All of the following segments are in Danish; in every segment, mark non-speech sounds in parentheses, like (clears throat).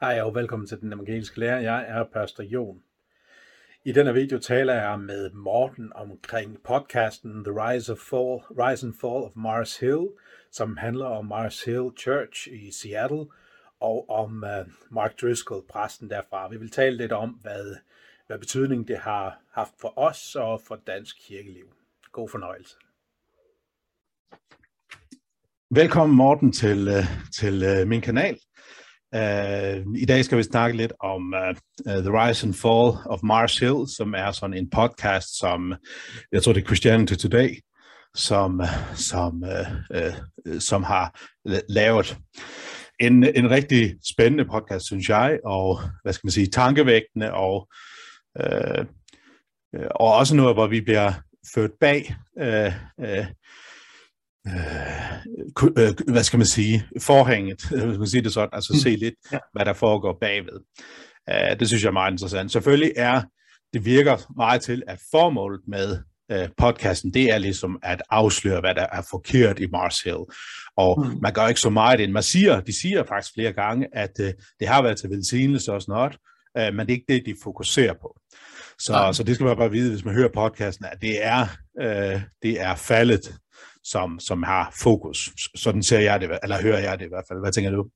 Hej og velkommen til Den Evangeliske Lærer. Jeg er Pastor Jon. I denne video taler jeg med Morten omkring podcasten The Rise, of Fall, Rise and Fall of Mars Hill, som handler om Mars Hill Church i Seattle, og om uh, Mark Driscoll, præsten derfra. Vi vil tale lidt om, hvad, hvad betydning det har haft for os og for dansk kirkeliv. God fornøjelse. Velkommen Morten til, øh, til øh, min kanal. Uh, I dag skal vi snakke lidt om uh, The Rise and Fall of Mars Hill, som er sådan en podcast, som jeg tror det er Christianity Today, som, som, uh, uh, som har lavet. En, en rigtig spændende podcast, synes jeg, og hvad skal man sige, tankevægtende, og, uh, og også noget, hvor vi bliver ført bag uh, uh, øh, hvad skal man sige, forhænget, (laughs) hvis man sige det sådan, altså se lidt, ja. hvad der foregår bagved. Uh, det synes jeg er meget interessant. Selvfølgelig er, det virker meget til, at formålet med uh, podcasten, det er ligesom at afsløre, hvad der er forkert i Mars Hill. Og mm. man gør ikke så meget ind. Man siger, de siger faktisk flere gange, at uh, det har været til velsignelse og sådan noget, uh, men det er ikke det, de fokuserer på. Så, så det skal man bare vide, hvis man hører podcasten, at det er, uh, det er faldet som, som har fokus. Sådan ser jeg det, eller hører jeg det i hvert fald. Hvad tænker du?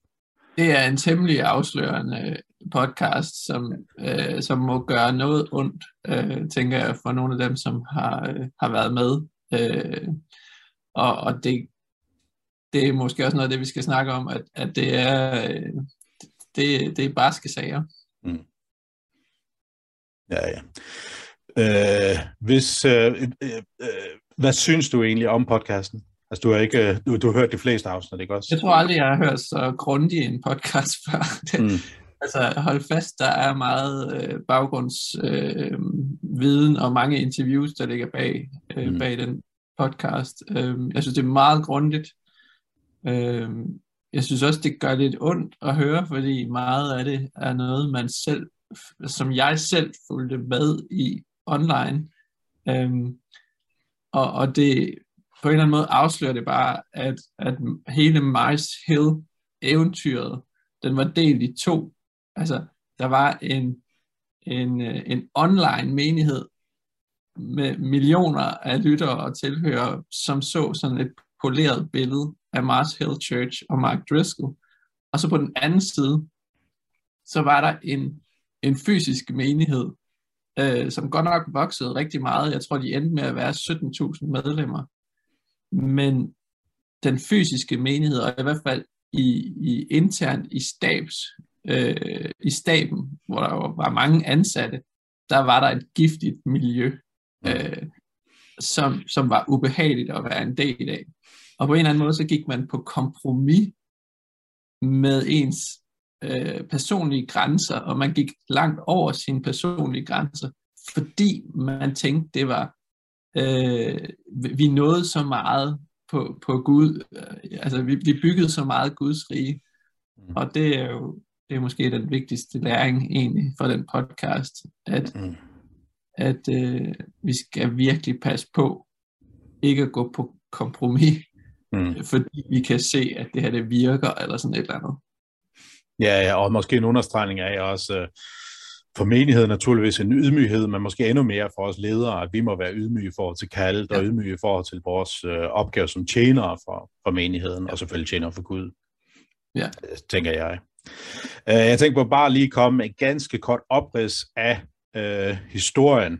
Det er en temmelig afslørende podcast, som, øh, som må gøre noget ondt, øh, tænker jeg, for nogle af dem, som har, øh, har været med. Øh, og og det, det er måske også noget af det, vi skal snakke om, at, at det er øh, det, det er barske sager. Mm. Ja, ja. Øh, hvis, øh, øh, øh, hvad synes du egentlig om podcasten? Altså, du har, ikke, øh, du, du har hørt de fleste afsnit, ikke også? Jeg tror aldrig, jeg har hørt så grundig en podcast (laughs) før. Det, mm. Altså, hold fast, der er meget øh, baggrundsviden øh, og mange interviews, der ligger bag, øh, mm. bag den podcast. Øh, jeg synes, det er meget grundigt. Øh, jeg synes også, det gør lidt ondt at høre, fordi meget af det er noget, man selv, som jeg selv fulgte med i online. Øhm, og, og det på en eller anden måde afslører det bare, at, at hele Mars Hill eventyret, den var delt i to. Altså, der var en, en, øh, en online menighed med millioner af lyttere og tilhørere, som så sådan et poleret billede af Mars Hill Church og Mark Driscoll. Og så på den anden side, så var der en, en fysisk menighed, øh, som godt nok voksede rigtig meget. Jeg tror, de endte med at være 17.000 medlemmer. Men den fysiske menighed, og i hvert fald i, i internt i stabs, øh, i staben, hvor der var mange ansatte, der var der et giftigt miljø, øh, som, som var ubehageligt at være en del af. Og på en eller anden måde, så gik man på kompromis med ens øh, personlige grænser, og man gik langt over sine personlige grænser, fordi man tænkte, det var, øh, vi nåede så meget på, på Gud, øh, altså vi, vi byggede så meget Guds rige, mm. og det er jo det er måske den vigtigste læring egentlig for den podcast, at, mm. at øh, vi skal virkelig passe på ikke at gå på kompromis, mm. fordi vi kan se, at det her det virker, eller sådan et eller andet. Ja, ja og måske en understregning af også øh, for menigheden naturligvis en ydmyghed, men måske endnu mere for os ledere, at vi må være ydmyge i forhold til kaldet, ja. og ydmyge i forhold til vores øh, opgave som tjenere for, for menigheden, ja. og selvfølgelig tjenere for Gud, ja. Øh, tænker jeg. Uh, jeg tænker på bare lige komme med en ganske kort oprids af uh, historien.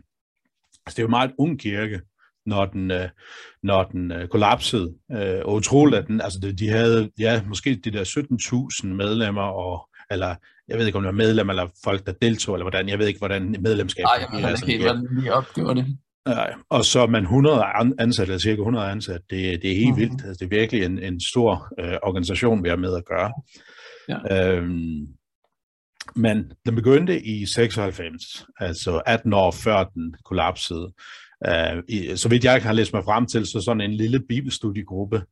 Altså, det er jo meget ung kirke, når den, øh, når den øh, kollapsede. Øh, og utroligt, at den, altså de, de havde ja, måske de der 17.000 medlemmer, og, eller jeg ved ikke, om det var medlemmer, eller folk, der deltog, eller hvordan, jeg ved ikke, hvordan medlemskabet Nej, jeg ved altså, ikke helt, hvordan de opgjorde det. Nej, og så man 100 ansatte, eller cirka 100 ansatte, det, det er helt mm-hmm. vildt. Altså, det er virkelig en, en stor øh, organisation, vi har med at gøre. Ja. Øhm, men den begyndte i 96, altså 18 år før den kollapsede. I, så vidt jeg har læst mig frem til, så sådan en lille bibelstudiegruppe,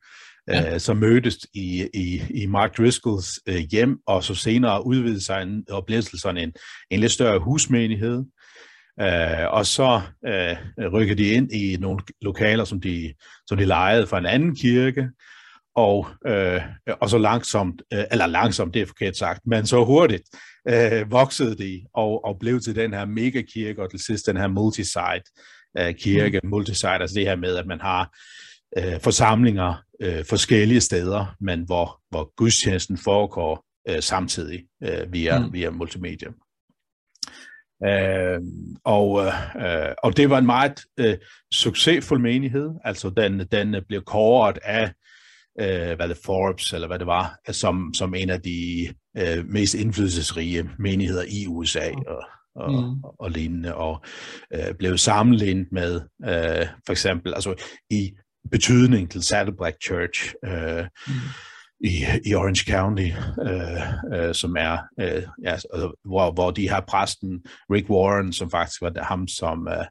ja. uh, som mødtes i, i, i Mark Driscolls uh, hjem, og så senere udvidede sig en, og blev sådan en, en lidt større husmenighed. Uh, og så uh, rykkede de ind i nogle lokaler, som de, som de lejede fra en anden kirke, og, øh, og så langsomt, øh, eller langsomt, det er forkert sagt, men så hurtigt øh, voksede de og, og blev til den her megakirke, og til sidst den her multisite øh, kirke, mm. multisite, altså det her med, at man har øh, forsamlinger øh, forskellige steder, men hvor, hvor gudstjenesten foregår øh, samtidig øh, via, mm. via multimedia. Øh, og, øh, og det var en meget øh, succesfuld menighed, altså den, den blev kåret af øh, hvad det Forbes, eller hvad det var, som, som en af de øh, mest indflydelsesrige menigheder i USA og, og, mm. og, lignende, og øh, blev sammenlignet med øh, for eksempel, altså i betydning til Saddleback Church, øh, mm i, i Orange County, øh, øh, som er, øh, ja, hvor, hvor de har præsten Rick Warren, som faktisk var det ham, som, øh,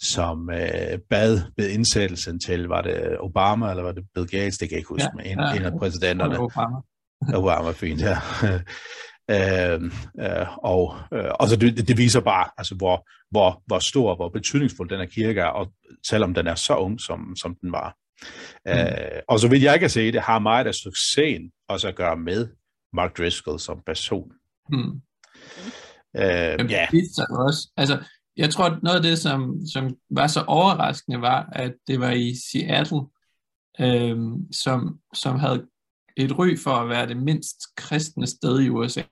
som øh, bad ved indsættelsen til, var det Obama, eller var det Bill Gates, det kan jeg ikke huske, ja, en, ja, en af præsidenterne. Obama. Obama, fint, ja. (laughs) (laughs) Øh, øh, og øh, altså det, det viser bare, altså, hvor, hvor, hvor stor, hvor betydningsfuld den her kirke er, og selvom den er så ung, som, som den var. Mm. Øh, og så vidt jeg kan se det, har meget af succesen også at gøre med Mark Driscoll som person. Mm. Øh, ja. Det også. Altså, jeg tror, noget af det, som, som var så overraskende, var, at det var i Seattle, øh, som, som havde et ry for at være det mindst kristne sted i USA.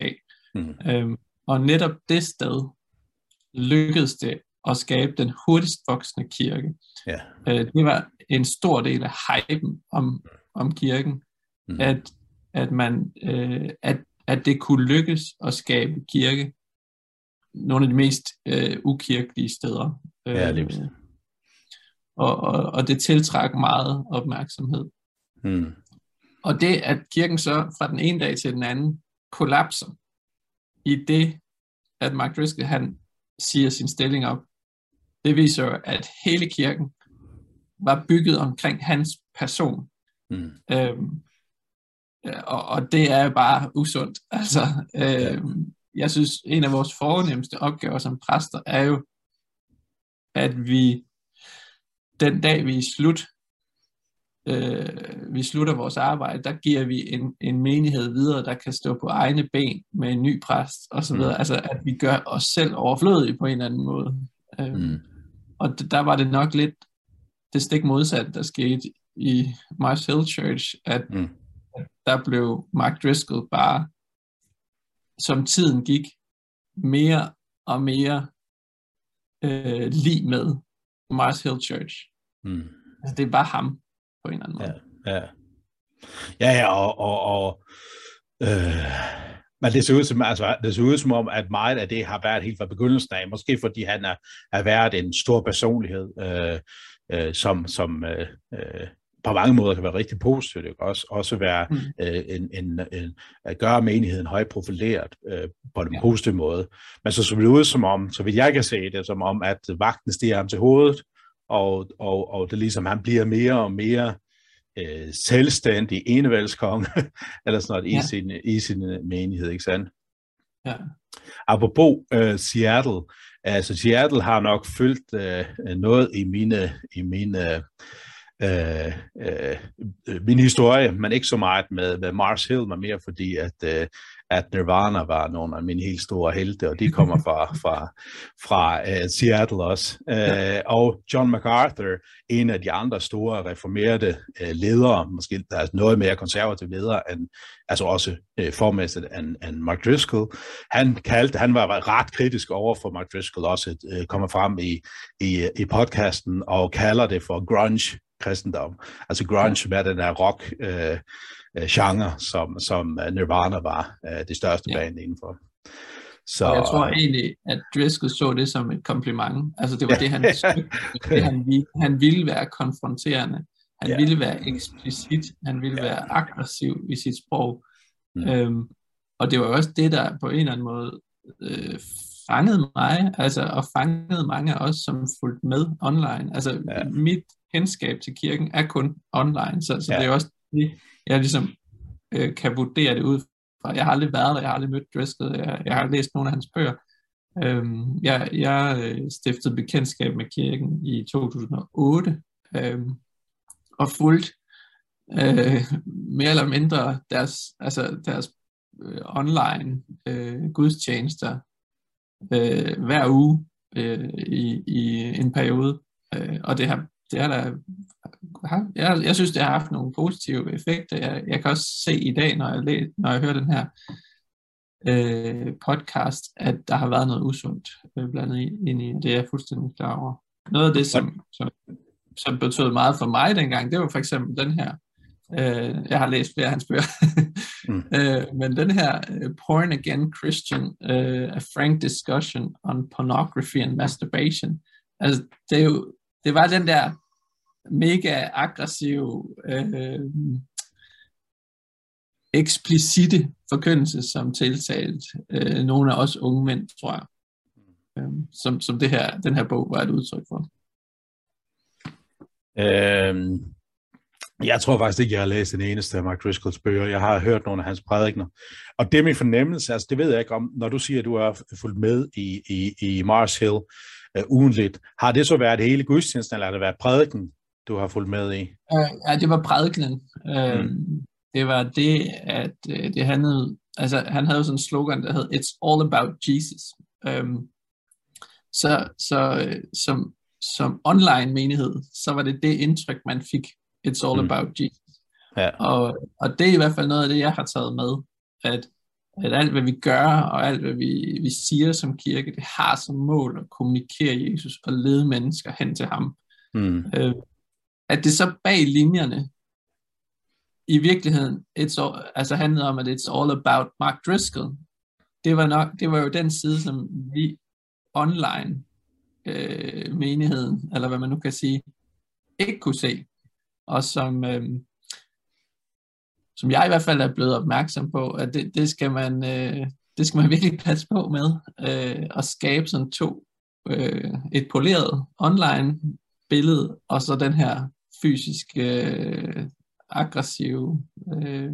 Mm. Øh, og netop det sted lykkedes det at skabe den hurtigst voksende kirke. Ja. Øh, det var en stor del af hypen om, om kirken, mm. at, at, man, øh, at, at det kunne lykkes at skabe kirke nogle af de mest øh, ukirkelige steder. Ja, lige øh, og, og, og det tiltræk meget opmærksomhed. Mm. Og det, at kirken så fra den ene dag til den anden kollapser, i det, at Mark Driscoll han siger sin stilling op, det viser jo, at hele kirken var bygget omkring hans person. Mm. Øhm, og, og det er bare usundt. Altså, øhm, jeg synes, en af vores fornemmeste opgaver som præster er jo, at vi den dag vi er slut, øh, vi slutter vores arbejde, der giver vi en, en menighed videre, der kan stå på egne ben med en ny præst osv. Mm. Altså at vi gør os selv overflødige på en eller anden måde. Øh, mm. Og der var det nok lidt det stik modsatte, der skete i Mars Hill Church, at, mm. at der blev Mark Driscoll bare, som tiden gik, mere og mere øh, lige med Mars Hill Church. Mm. Altså, det var ham på en eller anden måde. Ja, ja. Ja, ja, og, og, og øh, men det ser, ud som, altså, det ser ud som om, at meget af det har været helt fra begyndelsen af, måske fordi han er, har været en stor personlighed, øh, øh, som, som øh, øh, på mange måder kan være rigtig positivt. Kan også, også være mm. øh, en, en, en, at gøre menigheden højt profileret øh, på en ja. positiv måde. Men så ser det ud som om, så vil jeg kan se det, som om, at vagten stiger ham til hovedet, og, og, og det ligesom, han bliver mere og mere øh, selvstændig enevældskonge, (laughs) eller sådan noget, ja. i, sin, i sin øh, menighed, ikke sandt? Ja. Apropos øh, Seattle, altså Seattle har nok fyldt øh, noget i mine, i mine øh, øh, min historie, men ikke så meget med, med Mars Hill, men mere fordi, at øh, at Nirvana var nogle af mine helt store helte, og de kommer fra, (laughs) fra, fra uh, Seattle også. Uh, og John MacArthur, en af de andre store reformerede uh, ledere, måske der er noget mere konservative ledere, end, altså også uh, formæssigt end, end Mark Driscoll, han kaldte, han var ret kritisk over for Mark Driscoll også, uh, kommer frem i, i, i podcasten og kalder det for grunge kristendom. Altså grunge med den der rock øh, øh, genre, som, som øh, Nirvana var øh, det største ja. band indenfor. Så, jeg tror egentlig, at Driscoll så det som et kompliment. Altså det var det, han det, han, ville. han ville være konfronterende. Han ja. ville være eksplicit. Han ville ja. være aggressiv i sit sprog. Mm. Øhm, og det var også det, der på en eller anden måde øh, fangede mig, altså, og fangede mange af os, som fulgte med online. Altså ja. mit kendskab til kirken er kun online, så, så ja. det er også det, jeg ligesom øh, kan vurdere det ud fra. Jeg har aldrig været der, jeg har aldrig mødt Driscoll, jeg, jeg har læst nogle af hans bøger. Øhm, jeg jeg øh, stiftede bekendtskab med kirken i 2008, øhm, og fulgte øh, mere eller mindre deres, altså deres øh, online øh, gudstjenester øh, hver uge øh, i, i en periode. Øh, og det har, det har der, jeg, jeg synes, det har haft nogle positive effekter. Jeg, jeg kan også se i dag, når jeg, læ, når jeg hører den her øh, podcast, at der har været noget usundt øh, blandet ind i, det er jeg fuldstændig klar over. Noget af det, som, som, som betød meget for mig dengang, det var for eksempel den her, øh, jeg har læst flere af hans bøger, (laughs) mm. øh, men den her uh, Porn Again Christian, uh, a frank discussion on pornography and masturbation, altså det, er jo, det var den der mega aggressiv øh, eksplicite forkyndelse, som tiltalt øh, nogle af os unge mænd, tror jeg. Øh, som, som det her, den her bog var et udtryk for. Øhm, jeg tror faktisk ikke, jeg har læst den eneste af Mark Driscolls bøger. Jeg har hørt nogle af hans prædikner. Og det er min fornemmelse, altså det ved jeg ikke om, når du siger, at du har fulgt med i, i, i Mars Hill uh, ugenligt. Har det så været hele gudstjenesten, eller har det været prædiken, du har fulgt med i? Uh, ja, det var prædikenen. Uh, mm det var det, at øh, det handlede, altså han havde sådan en slogan, der hed It's all about Jesus. Um, så så øh, som, som online menighed, så var det det indtryk, man fik. It's all mm. about Jesus. Ja. Og, og det er i hvert fald noget af det, jeg har taget med, at, at alt, hvad vi gør, og alt, hvad vi, vi siger som kirke, det har som mål at kommunikere Jesus og lede mennesker hen til ham. Mm. Uh, at det så bag linjerne i virkeligheden it's all, altså handlede om, at it's all about Mark Driscoll. Det var, nok, det var jo den side, som vi online øh, menigheden, eller hvad man nu kan sige, ikke kunne se. Og som, øh, som jeg i hvert fald er blevet opmærksom på, at det, det, skal, man, øh, det skal man (laughs) virkelig passe på med, øh, at skabe sådan to, øh, et poleret online billede, og så den her fysiske øh, aggressive øh,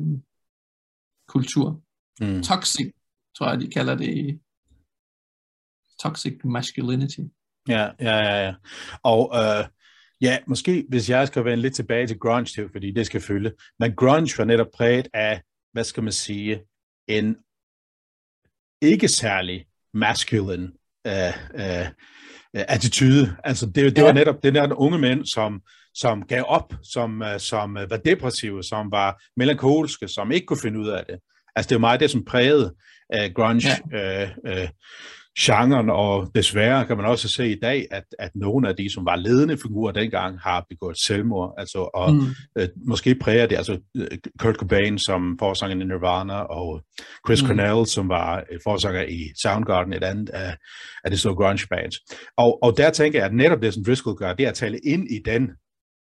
kultur. Mm. Toxic, tror jeg, de kalder det. Toxic masculinity. Ja, ja, ja. ja. Og øh, ja, måske hvis jeg skal vende lidt tilbage til grunge, fordi det skal følge. Men grunge var netop præget af, hvad skal man sige, en ikke særlig masculine øh, øh, attitude. Altså det, det var netop den der unge mænd, som som gav op, som, øh, som var depressive, som var melankolske, som ikke kunne finde ud af det. Altså det jo meget det, som prægede uh, grunge ja. uh, uh, genren, og desværre kan man også se i dag, at, at nogle af de, som var ledende figurer dengang, har begået selvmord, altså, og mm. uh, måske præger det, altså Kurt Cobain som forsanger i Nirvana, og Chris mm. Cornell, som var forsanger i Soundgarden, et andet af, af det store grunge bands. Og, og der tænker jeg, at netop det, som Driscoll gør, det er at tale ind i den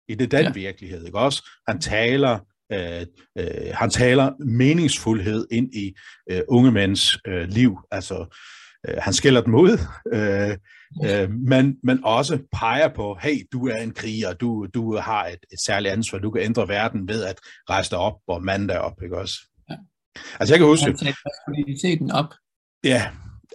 i det den ja. virkelighed, ikke også? Han taler, øh, øh, han taler meningsfuldhed ind i øh, unge mænds øh, liv, altså øh, han skælder dem ud, øh, øh, men, men også peger på, hey, du er en kriger, du, du har et, et særligt ansvar, du kan ændre verden ved at rejse dig op og mande dig op, ikke også? Ja. Altså jeg kan huske... Han tager op. Ja,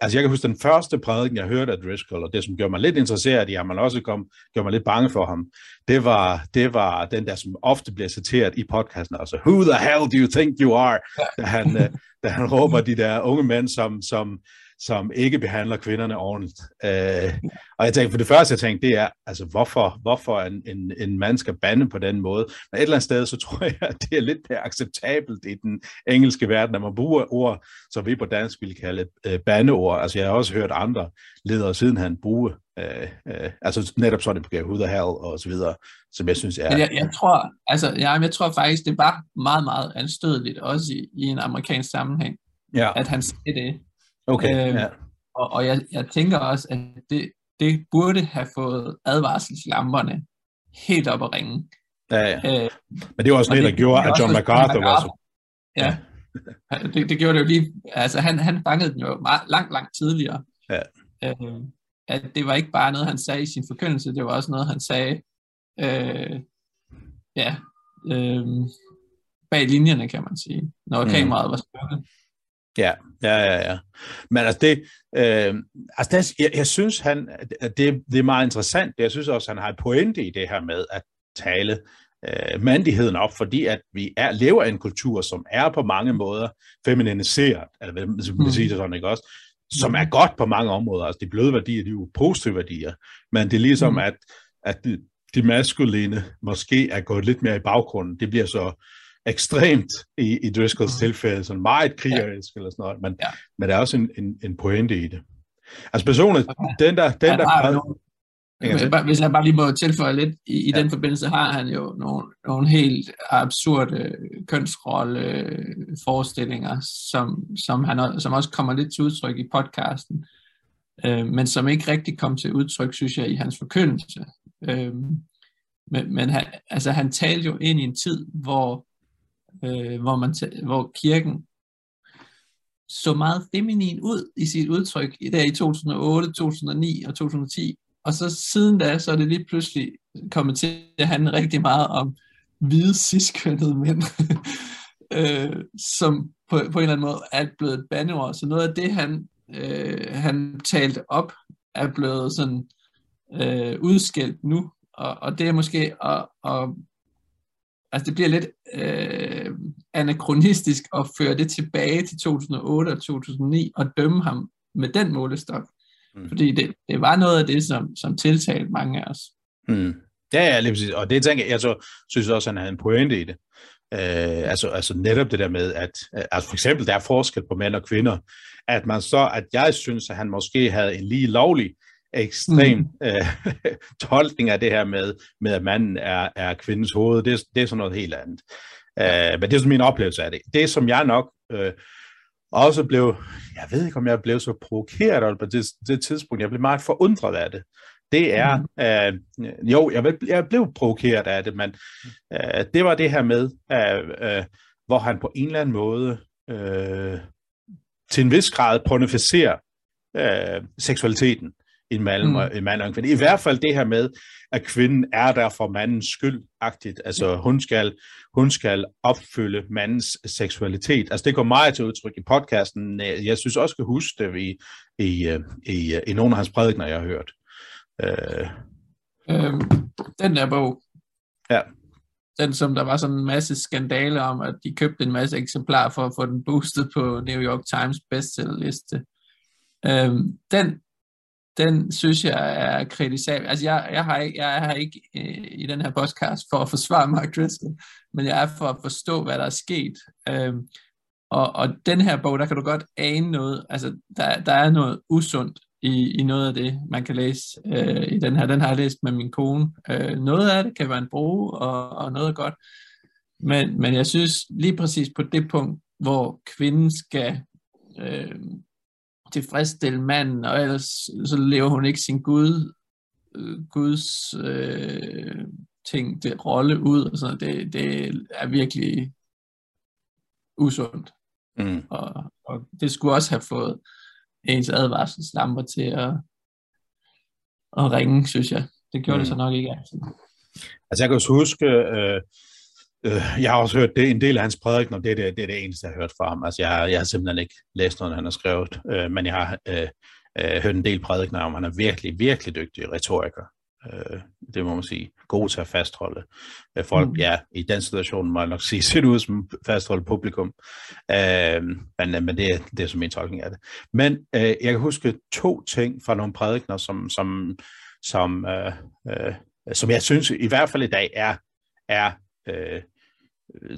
altså jeg kan huske den første prædiken, jeg hørte af Driscoll, og det, som gjorde mig lidt interesseret i ham, men også kom, gjorde mig lidt bange for ham, det var, det var den der, som ofte bliver citeret i podcasten, altså, who the hell do you think you are? Da han, øh, da han råber de der unge mænd, som, som, som ikke behandler kvinderne ordentligt. Øh, og jeg tænkte, for det første, jeg tænkte, det er, altså, hvorfor, hvorfor en, en, en mand skal bande på den måde? Men et eller andet sted, så tror jeg, at det er lidt mere acceptabelt i den engelske verden, at man bruger ord, som vi på dansk ville kalde øh, bandeord. Altså, jeg har også hørt andre ledere siden han bruge, øh, øh, altså netop sådan på Who the hell og så videre, som jeg synes er... Men jeg, jeg tror, altså, ja, jeg tror faktisk, det var meget, meget anstødeligt, også i, i en amerikansk sammenhæng, ja. at han sagde det. Okay, øh, ja. Og, og jeg, jeg tænker også, at det, det burde have fået advarselslamperne helt op at ringe. Ja, ja. Øh, Men det var også det, der gjorde, at John MacArthur var så... Ja, (laughs) det, det gjorde det jo lige... Altså, han, han fangede den jo meget, langt, langt tidligere. Ja. Øh, at det var ikke bare noget, han sagde i sin forkyndelse, det var også noget, han sagde øh, ja, øh, bag linjerne, kan man sige, når mm. kameraet var større. Ja, ja, ja, ja. Men altså det, øh, altså det, jeg, jeg synes, han, det, det er meget interessant. Jeg synes også, han har et pointe i det her med at tale øh, mandigheden op, fordi at vi er, lever i en kultur, som er på mange måder femininiseret, eller hvad man mm. sige det sådan, ikke også? Som er godt på mange områder. Altså de bløde værdier, de er jo positive værdier, men det er ligesom, mm. at, at de, de maskuline måske er gået lidt mere i baggrunden. Det bliver så ekstremt i, i Driscolls mm. tilfælde, sådan meget krigerisk ja. eller sådan noget, men, ja. men der er også en, en, en pointe i det. Altså personligt, okay. den der... Den der hvis jeg bare lige må tilføje lidt, i, i ja. den forbindelse har han jo nogle, nogle helt absurde kønsrolle forestillinger, som, som, han, som også kommer lidt til udtryk i podcasten, øh, men som ikke rigtig kom til udtryk, synes jeg, i hans forkyndelse. Øh, men men han, altså, han talte jo ind i en tid, hvor, øh, hvor, man hvor kirken så meget feminin ud i sit udtryk i der i 2008, 2009 og 2010, og så siden da, så er det lige pludselig kommet til at handle rigtig meget om hvide ciskønnede mænd, (laughs) øh, som på, på en eller anden måde er blevet et bandeord. Så noget af det, han, øh, han talte op, er blevet sådan øh, udskældt nu, og, og det er måske at, at altså det bliver lidt øh, anachronistisk at føre det tilbage til 2008 og 2009 og dømme ham med den målestok. Mm. Fordi det, det var noget af det, som, som tiltalte mange af os. Mm. Ja, ja, lige præcis. Og det tænker jeg, jeg så, synes også, at han havde en pointe i det. Øh, altså, altså netop det der med, at altså for eksempel der er forskel på mænd og kvinder, at man så, at jeg synes, at han måske havde en lige lovlig ekstrem mm. øh, (laughs) tolkning af det her med, med at manden er, er kvindens hoved. Det, det er sådan noget helt andet. Øh, men det er sådan min oplevelse af det. Det, som jeg nok øh, også blev, jeg ved ikke, om jeg blev så provokeret på det, det tidspunkt, jeg blev meget forundret af det. Det er, mm. øh, jo, jeg, jeg blev provokeret af det, men øh, det var det her med, øh, øh, hvor han på en eller anden måde øh, til en vis grad pornificerer øh, seksualiteten en mand, mm. en mand og en kvinde. I hvert fald det her med, at kvinden er der for mandens skyld-agtigt. Altså hun skal, hun skal opfylde mandens seksualitet. Altså det går meget til udtryk i podcasten. Jeg synes også, at huske det i, i, i, i nogle af hans prædikner, jeg har hørt. Øh. Øhm, den der bog, ja. den som der var sådan en masse skandaler om, at de købte en masse eksemplarer for at få den boostet på New York Times bestsellerliste. Øhm, den den synes jeg er kritisabel. Altså jeg, jeg, har ikke, jeg er her ikke øh, i den her podcast for at forsvare Mark Driscoll, men jeg er for at forstå, hvad der er sket. Øhm, og, og den her bog, der kan du godt ane noget, altså der, der er noget usundt i, i noget af det, man kan læse øh, i den her. Den har jeg læst med min kone. Øh, noget af det kan være en bruge, og, og noget er godt. Men, men jeg synes lige præcis på det punkt, hvor kvinden skal øh, tilfredsstille manden, og ellers så lever hun ikke sin Gud, øh, Guds øh, ting, det rolle ud, og sådan det, det er virkelig usundt. Mm. Og, og det skulle også have fået ens advarselslamper til at, at ringe, synes jeg. Det gjorde mm. det så nok ikke altid. Altså jeg kan også huske, øh, Øh, jeg har også hørt det, en del af hans prædikner, det er det, det, er det eneste, jeg har hørt fra ham. Altså, jeg, jeg har simpelthen ikke læst noget, han har skrevet, øh, men jeg har øh, øh, hørt en del prædikner om, han er virkelig, virkelig dygtig retoriker. Øh, det må man sige. God til at fastholde øh, folk. Mm. Ja, i den situation må jeg nok sige, (laughs) ser ud som fastholde publikum. Øh, men men det, det er som min tolkning af det. Men øh, jeg kan huske to ting fra nogle prædikner, som, som, som, øh, øh, som jeg synes i hvert fald i dag er, er øh,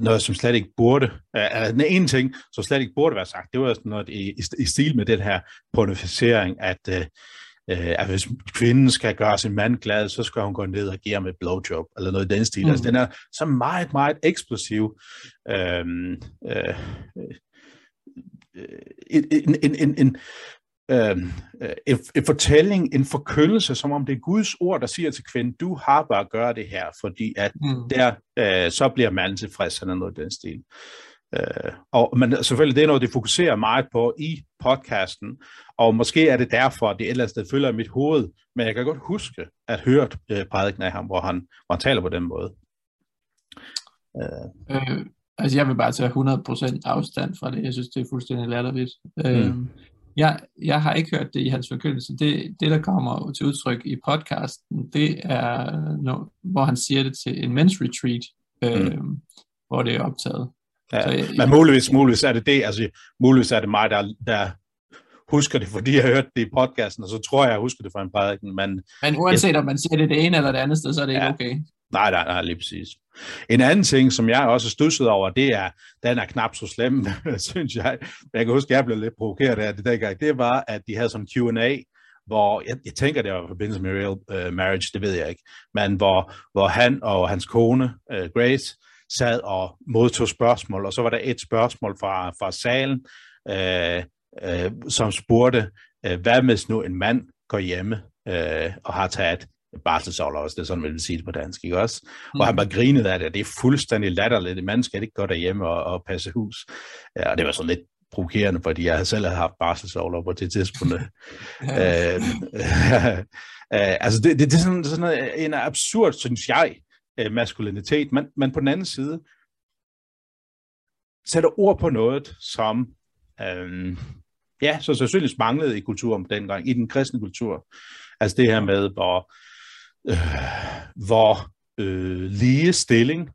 noget, som slet ikke burde, eller den ene ting, som slet ikke burde være sagt, det var sådan noget i, i stil med den her pornificering, at, øh, at hvis kvinden skal gøre sin mand glad, så skal hun gå ned og give ham et blowjob, eller noget i den stil. Mm. Altså, den er så meget, meget eksplosiv. Øh, øh, en, en, en, en, Øhm, øh, en, en fortælling, en forkyndelse, som om det er Guds ord, der siger til kvinden, du har bare at gøre det her, fordi at mm. der, øh, så bliver manden tilfreds, eller noget i den stil. Øh, og, men selvfølgelig, det er noget, det fokuserer meget på i podcasten, og måske er det derfor, at det ellers det følger i mit hoved, men jeg kan godt huske at høre øh, prædiken af ham, hvor han, hvor han taler på den måde. Øh. Øh, altså jeg vil bare tage 100% afstand fra det, jeg synes, det er fuldstændig latterligt. Mm. Øh, jeg, jeg har ikke hørt det i hans forkyndelse. Det, det, der kommer til udtryk i podcasten, det er, når, hvor han siger det til en men's retreat, øh, mm. hvor det er optaget. Ja, så, jeg, men muligvis, muligvis er det det, altså muligvis er det mig, der, der husker det, fordi jeg har hørt det i podcasten, og så tror jeg, jeg husker det fra en prædiken. Men, men uanset jeg, om man siger det det ene eller det andet sted, så er det ja, ikke okay. Nej, nej, nej, lige præcis. En anden ting, som jeg også stusset over, det er, den er knap så slem, (laughs) synes jeg. Men jeg kan huske, at jeg blev lidt provokeret af det dengang. Det var, at de havde sådan en Q&A, hvor jeg, jeg tænker, det var i forbindelse med real uh, marriage, det ved jeg ikke, men hvor, hvor han og hans kone, uh, Grace, sad og modtog spørgsmål, og så var der et spørgsmål fra, fra salen, uh, uh, som spurgte, uh, hvad hvis nu en mand går hjemme uh, og har taget barselsål også, det er sådan, man vil sige det på dansk, ikke også? Mm. Hvor han bare grinede af det, det er fuldstændig latterligt, en mand skal ikke gå derhjemme og, og passe hus. Ja, og det var sådan lidt provokerende, fordi jeg selv havde haft barselsål på det tidspunkt. (laughs) øh, (laughs) øh, altså, det, det, det er sådan, sådan en absurd, synes jeg, øh, maskulinitet, men, men på den anden side, sætter ord på noget, som øh, ja, så sandsynligvis manglede i kulturen dengang, i den kristne kultur. Altså det her med, hvor øh, hvor øh, lige stilling,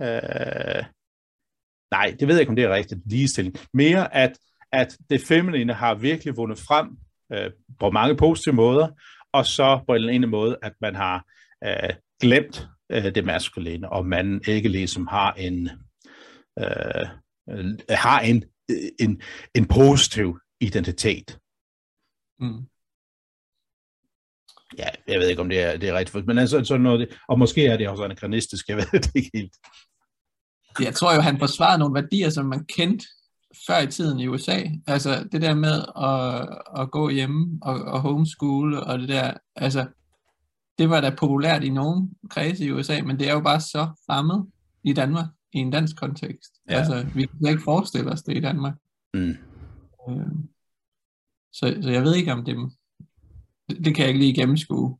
øh, nej, det ved jeg ikke, om det er rigtigt, ligestilling, mere at, at det feminine har virkelig vundet frem øh, på mange positive måder, og så på en eller anden måde, at man har øh, glemt øh, det maskuline, og man ikke ligesom har en, øh, har en, en, en positiv identitet. Mm ja, jeg ved ikke, om det er, det er rigtigt, men altså, sådan noget, og måske er det også anachronistisk, jeg (laughs) ved det ikke helt. Jeg tror jo, han forsvarede nogle værdier, som man kendte før i tiden i USA. Altså det der med at, at gå hjemme og, og homeschool og det der, altså det var da populært i nogle kredse i USA, men det er jo bare så fremmed i Danmark, i en dansk kontekst. Ja. Altså, vi kan ikke forestille os det i Danmark. Mm. Øh, så, så jeg ved ikke, om det det kan jeg ikke lige gennemskue,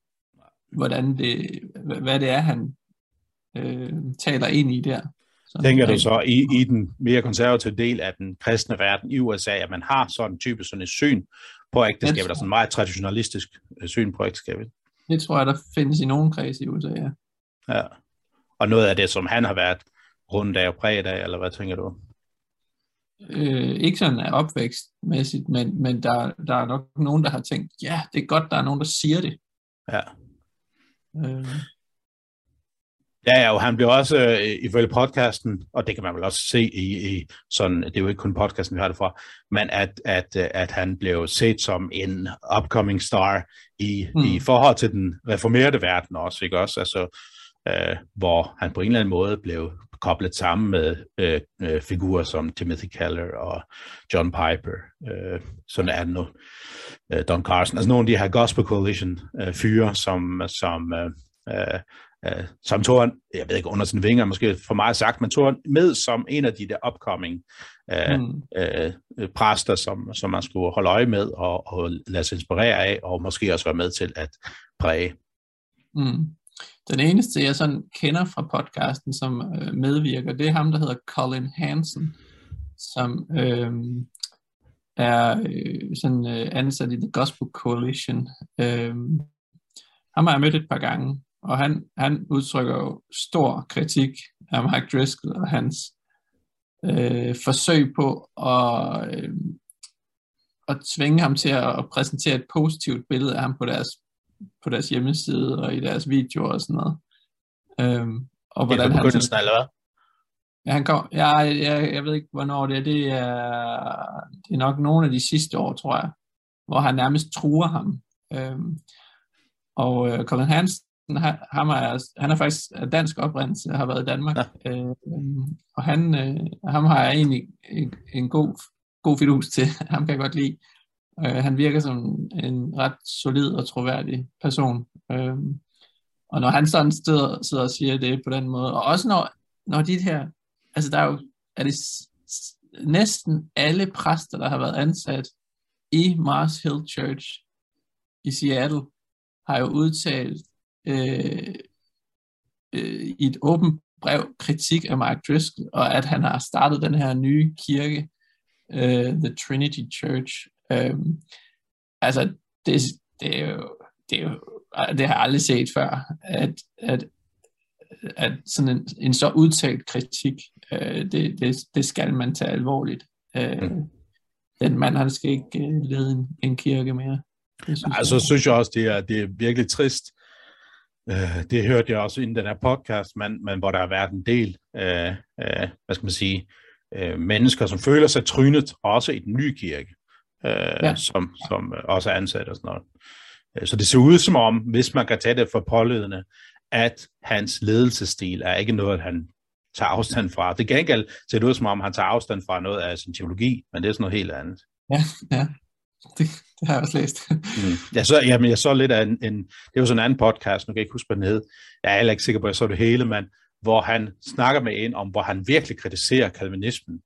hvordan det, hvad det er, han øh, taler ind i der. Så, Tænker du så i, i den mere konservative del af den kristne verden i USA, at man har sådan type sådan et syn på ægteskabet, altså en meget traditionalistisk øh, syn på ægteskabet? Det tror jeg, der findes i nogen kreds i USA, ja. Ja, og noget af det, som han har været rundt af og præget af, eller hvad tænker du? Øh, ikke sådan er opvækstmæssigt, men, men der, der er nok nogen, der har tænkt, ja, det er godt, der er nogen, der siger det. Ja. Øh. Ja, ja, og han blev også, øh, ifølge podcasten, og det kan man vel også se i, i sådan, det er jo ikke kun podcasten, vi har det fra, men at, at, at han blev set som en upcoming star i, mm. i forhold til den reformerede verden også, ikke også? Altså, øh, hvor han på en eller anden måde blev koblet sammen med øh, øh, figurer som Timothy Keller og John Piper, øh, sådan er det nu, øh, Don Carson, altså nogle af de her Gospel Coalition øh, fyre, som, som øh, øh, øh som tog jeg ved ikke, under sine vinger, måske for meget sagt, men tog med som en af de der upcoming øh, mm. øh, præster, som, som man skulle holde øje med og, og lade sig inspirere af, og måske også være med til at præge. Mm. Den eneste, jeg sådan kender fra podcasten, som øh, medvirker, det er ham, der hedder Colin Hansen, som øh, er øh, sådan øh, ansat i The Gospel Coalition. Øh, ham har jeg mødt et par gange, og han, han udtrykker jo stor kritik af Mike Driscoll og hans øh, forsøg på at, øh, at tvinge ham til at, at præsentere et positivt billede af ham på deres på deres hjemmeside og i deres videoer og sådan noget. Øhm, og hvordan det er han sådan, eller hvad? Ja, han kom, ja, jeg, jeg ved ikke, hvornår det er. Det er, det er nok nogle af de sidste år, tror jeg, hvor han nærmest truer ham. Øhm, og øh, Colin Hansen, han, han, er, han er faktisk dansk oprindelse, har været i Danmark. Ja. Øhm, og han, øh, ham har jeg egentlig en, en god, god fidus til. (laughs) ham kan jeg godt lide. Øh, han virker som en ret solid og troværdig person. Øh, og når han sådan sidder, sidder og siger det på den måde, og også når, når de her, altså der er jo, er det næsten alle præster, der har været ansat i Mars Hill Church i Seattle, har jo udtalt øh, øh, i et åbent brev kritik af Mark Driscoll, og at han har startet den her nye kirke, øh, The Trinity Church, Øhm, altså, det, det, er jo, det, er jo, det har jeg aldrig set før, at, at at sådan en, en så udtalt kritik, øh, det, det, det skal man tage alvorligt. Øh, mm. Den mand, han skal ikke øh, lede en, en kirke mere. Synes altså, jeg, synes jeg også, det er, det er virkelig trist. Øh, det hørte jeg også i den her podcast, men, men hvor der har været en del, øh, øh, hvad skal man sige, øh, mennesker, som føler sig trynet, også i den nye kirke, øh, ja. som, som også er ansat og sådan noget. Øh, så det ser ud som om, hvis man kan tage det for pålydende, at hans ledelsesstil er ikke noget, han tager afstand fra. Det gengæld ser det ud som om, han tager afstand fra noget af sin teologi, men det er sådan noget helt andet. Ja, ja. Det, det har jeg også læst. mm. jeg, så, jamen, jeg så lidt af en, en, det var sådan en anden podcast, nu kan jeg ikke huske, hvad den hed. Jeg er heller ikke sikker på, at jeg så det hele, men hvor han snakker med en om, hvor han virkelig kritiserer kalvinismen.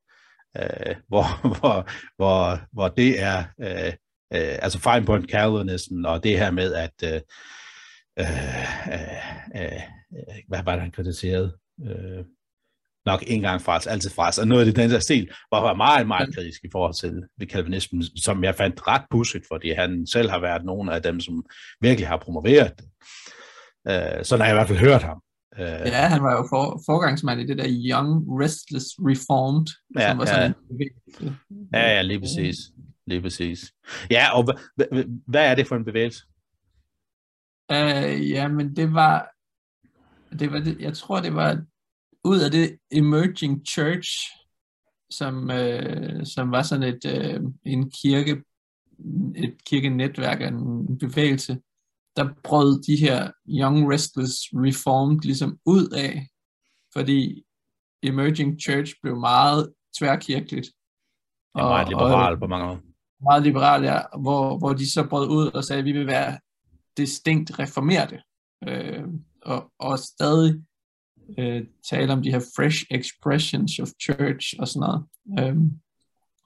Øh, hvor, (laughs) hvor, hvor, hvor det er, øh, øh, altså fine point Calvinism, og det her med, at øh, øh, øh, øh, hvad var det, han kritiserede? Øh, nok en gang fra os, altid fra os, og noget af det, den der stil, var var meget, meget kritisk i forhold til ved kalvinismen, som jeg fandt ret pudsigt, fordi han selv har været nogen af dem, som virkelig har promoveret det. Øh, så har jeg i hvert fald hørt ham. Uh, ja, han var jo for, forgangsmand i det der Young Restless Reformed, ja, som var sådan ja. en Ja, ja, lige præcis. Lige præcis. Ja, og hvad er det for en bevægelse? Uh, ja, men det var, det var det, jeg tror, det var ud af det Emerging Church, som, øh, som var sådan et øh, en kirke, et kirkenetværk en bevægelse, der brød de her Young Restless Reformed ligesom ud af, fordi Emerging Church blev meget tværkirkeligt. Og, ja, meget liberal og, på mange måder. Meget liberal, ja, hvor, hvor de så brød ud og sagde, at vi vil være distinkt reformerte. Øh, og, og stadig øh, tale om de her fresh expressions of church og sådan noget. Øhm,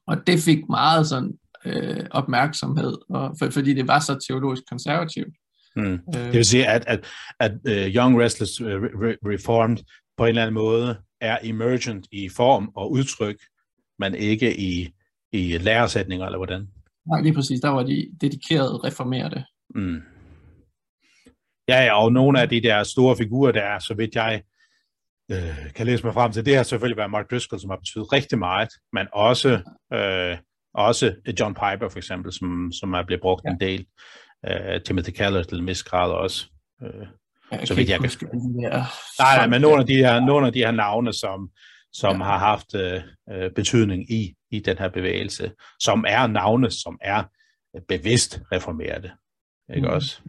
og det fik meget sådan øh, opmærksomhed, og, for, fordi det var så teologisk konservativt. Mm. Øh, det vil sige, at, at, at uh, Young Restless re- Reformed på en eller anden måde er emergent i form og udtryk, men ikke i, i læresætninger, eller hvordan? Nej, lige præcis. Der var de dedikerede reformerede. Mm. Ja, ja, og nogle af de der store figurer, der er, så vidt jeg øh, kan læse mig frem til, det har selvfølgelig været Mark Driscoll, som har betydet rigtig meget, men også, øh, også John Piper for eksempel, som, som er blevet brugt ja. en del. Øh, Timothy Keller til en vis grad også. Øh, jeg så vidt jeg kan... Nej, nej, men nogle af de her, nogle af de her navne, som, som ja. har haft øh, øh, betydning i, i den her bevægelse, som er navne, som er bevidst reformerede. Ikke mm. også?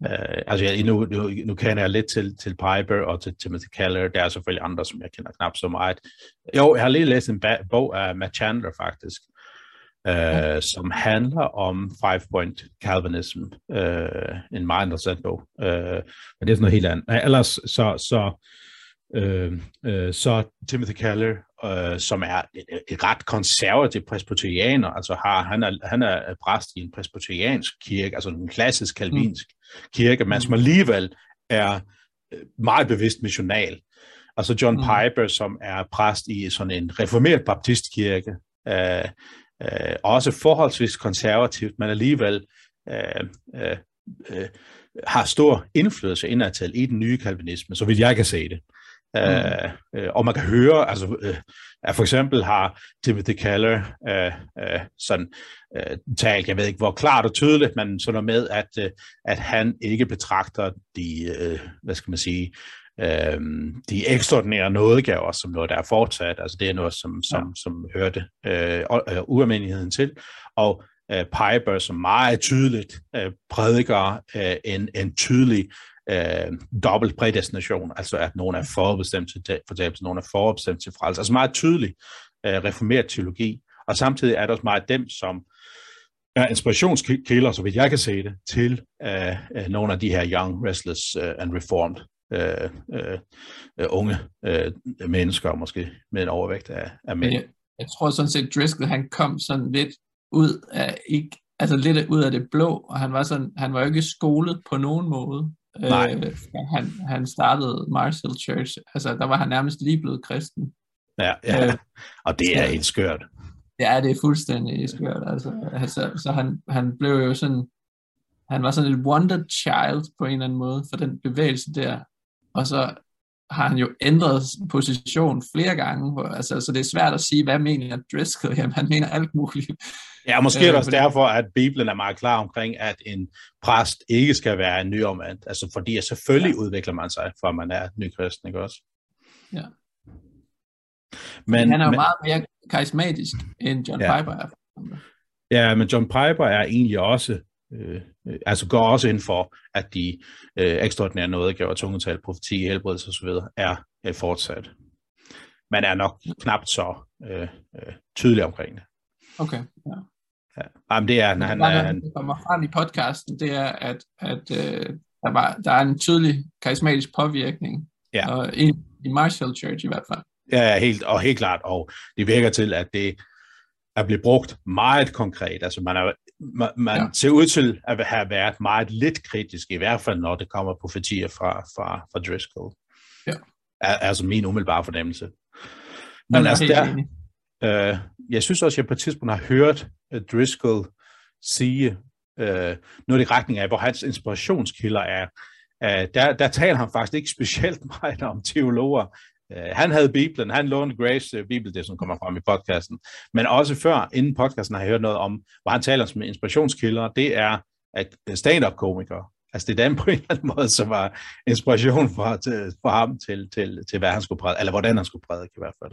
Uh, altså, jeg, nu, nu, nu kender jeg lidt til, til Piper og til Timothy Keller. Der er selvfølgelig andre, som jeg kender knap så meget. Jo, jeg har lige læst en bog af Matt Chandler, faktisk, okay. som handler om Five Point Calvinism. Uh, en meget interessant bog. Uh, men det er sådan noget helt andet. Ellers så, så, uh, uh, så Timothy Keller, uh, som er et, et ret konservativ presbyterianer, altså har, han, er, han er præst i en presbyteriansk kirke, altså en klassisk kalvinsk kirke, men som alligevel er øh, meget bevidst missional. Altså John mm. Piper, som er præst i sådan en reformeret baptistkirke, øh, øh, også forholdsvis konservativt, men alligevel øh, øh, øh, har stor indflydelse indadtil i den nye kalvinisme, så vil jeg kan se det. Mm. Øh, øh, og man kan høre, altså, øh, at for eksempel har Timothy Keller øh, øh, sådan øh, talt, jeg ved ikke hvor klart og tydeligt, men sådan noget med, at, øh, at han ikke betragter de, øh, hvad skal man sige, øh, de ekstraordinære nådegaver som noget, der er fortsat. Altså det er noget, som, som, ja. som hørte øh, øh, ualmindeligheden til. Og øh, Piper, som meget tydeligt øh, prædiker øh, en, en tydelig øh, dobbelt prædestination, altså at nogen er forudbestemt til fortabelse, nogen er forudbestemt til frelse. Altså meget tydelig øh, reformeret teologi, og samtidig er der også meget dem, som er inspirationskilder, så vidt jeg kan se det, til øh, øh, nogle af de her young, restless uh, and reformed øh, øh, øh, unge øh, mennesker, måske med en overvægt af, af mænd. Jeg, jeg tror sådan set, Driscoll han kom sådan lidt ud af, ikke, altså lidt ud af det blå, og han var, sådan, han var jo ikke skolet på nogen måde. Nej. Øh, han, han startede Marshall Church, altså der var han nærmest lige blevet kristen. Ja, ja. Øh, og det er helt skørt. Ja, det er fuldstændig skørt. Altså, altså, så han, han blev jo sådan, han var sådan et wonder child på en eller anden måde for den bevægelse der. Og så har han jo ændret position flere gange, hvor, altså, så det er svært at sige, hvad mener Driscoll? Jamen, han mener alt muligt. Ja, måske er det også derfor, at Bibelen er meget klar omkring, at en præst ikke skal være en nyomvendt. Altså fordi at selvfølgelig ja. udvikler man sig, for man er nykristen, ikke også? Ja. Men, han er jo men, meget mere karismatisk, end John ja. Piper er. Ja, men John Piper er egentlig også, øh, altså går også ind for, at de øh, ekstraordinære nådegaver, tungetal, profeti, helbredelse osv. er øh, fortsat. Man er nok knap så øh, øh, tydelig omkring det. Okay, ja. Ja, jamen det er, han, han, han, han kommer frem i podcasten, det er, at, at øh, der, var, der er en tydelig karismatisk påvirkning, ja. og i, i Marshall Church i hvert fald. Ja, helt, og helt klart, og det virker til, at det er blevet brugt meget konkret. Altså man, er, man, man ja. ser ud til at have været meget lidt kritisk, i hvert fald når det kommer profetier fra, fra, fra Driscoll. Ja. Al, altså min umiddelbare fornemmelse. Men altså der, øh, jeg synes også, at jeg på et tidspunkt har hørt uh, Driscoll sige øh, noget i retning af, hvor hans inspirationskilder er. Uh, der, der taler han faktisk ikke specielt (laughs) meget om teologer. Uh, han havde Bibelen, han lånte Grace uh, Bibel, det som kommer frem i podcasten. Men også før, inden podcasten, har jeg hørt noget om, hvor han taler som inspirationskilder, det er at stand-up-komikere. Altså det er den på en eller anden måde, som var inspiration for, til, for ham til, til, til, hvad han skulle prædike, eller hvordan han skulle prædike i hvert fald.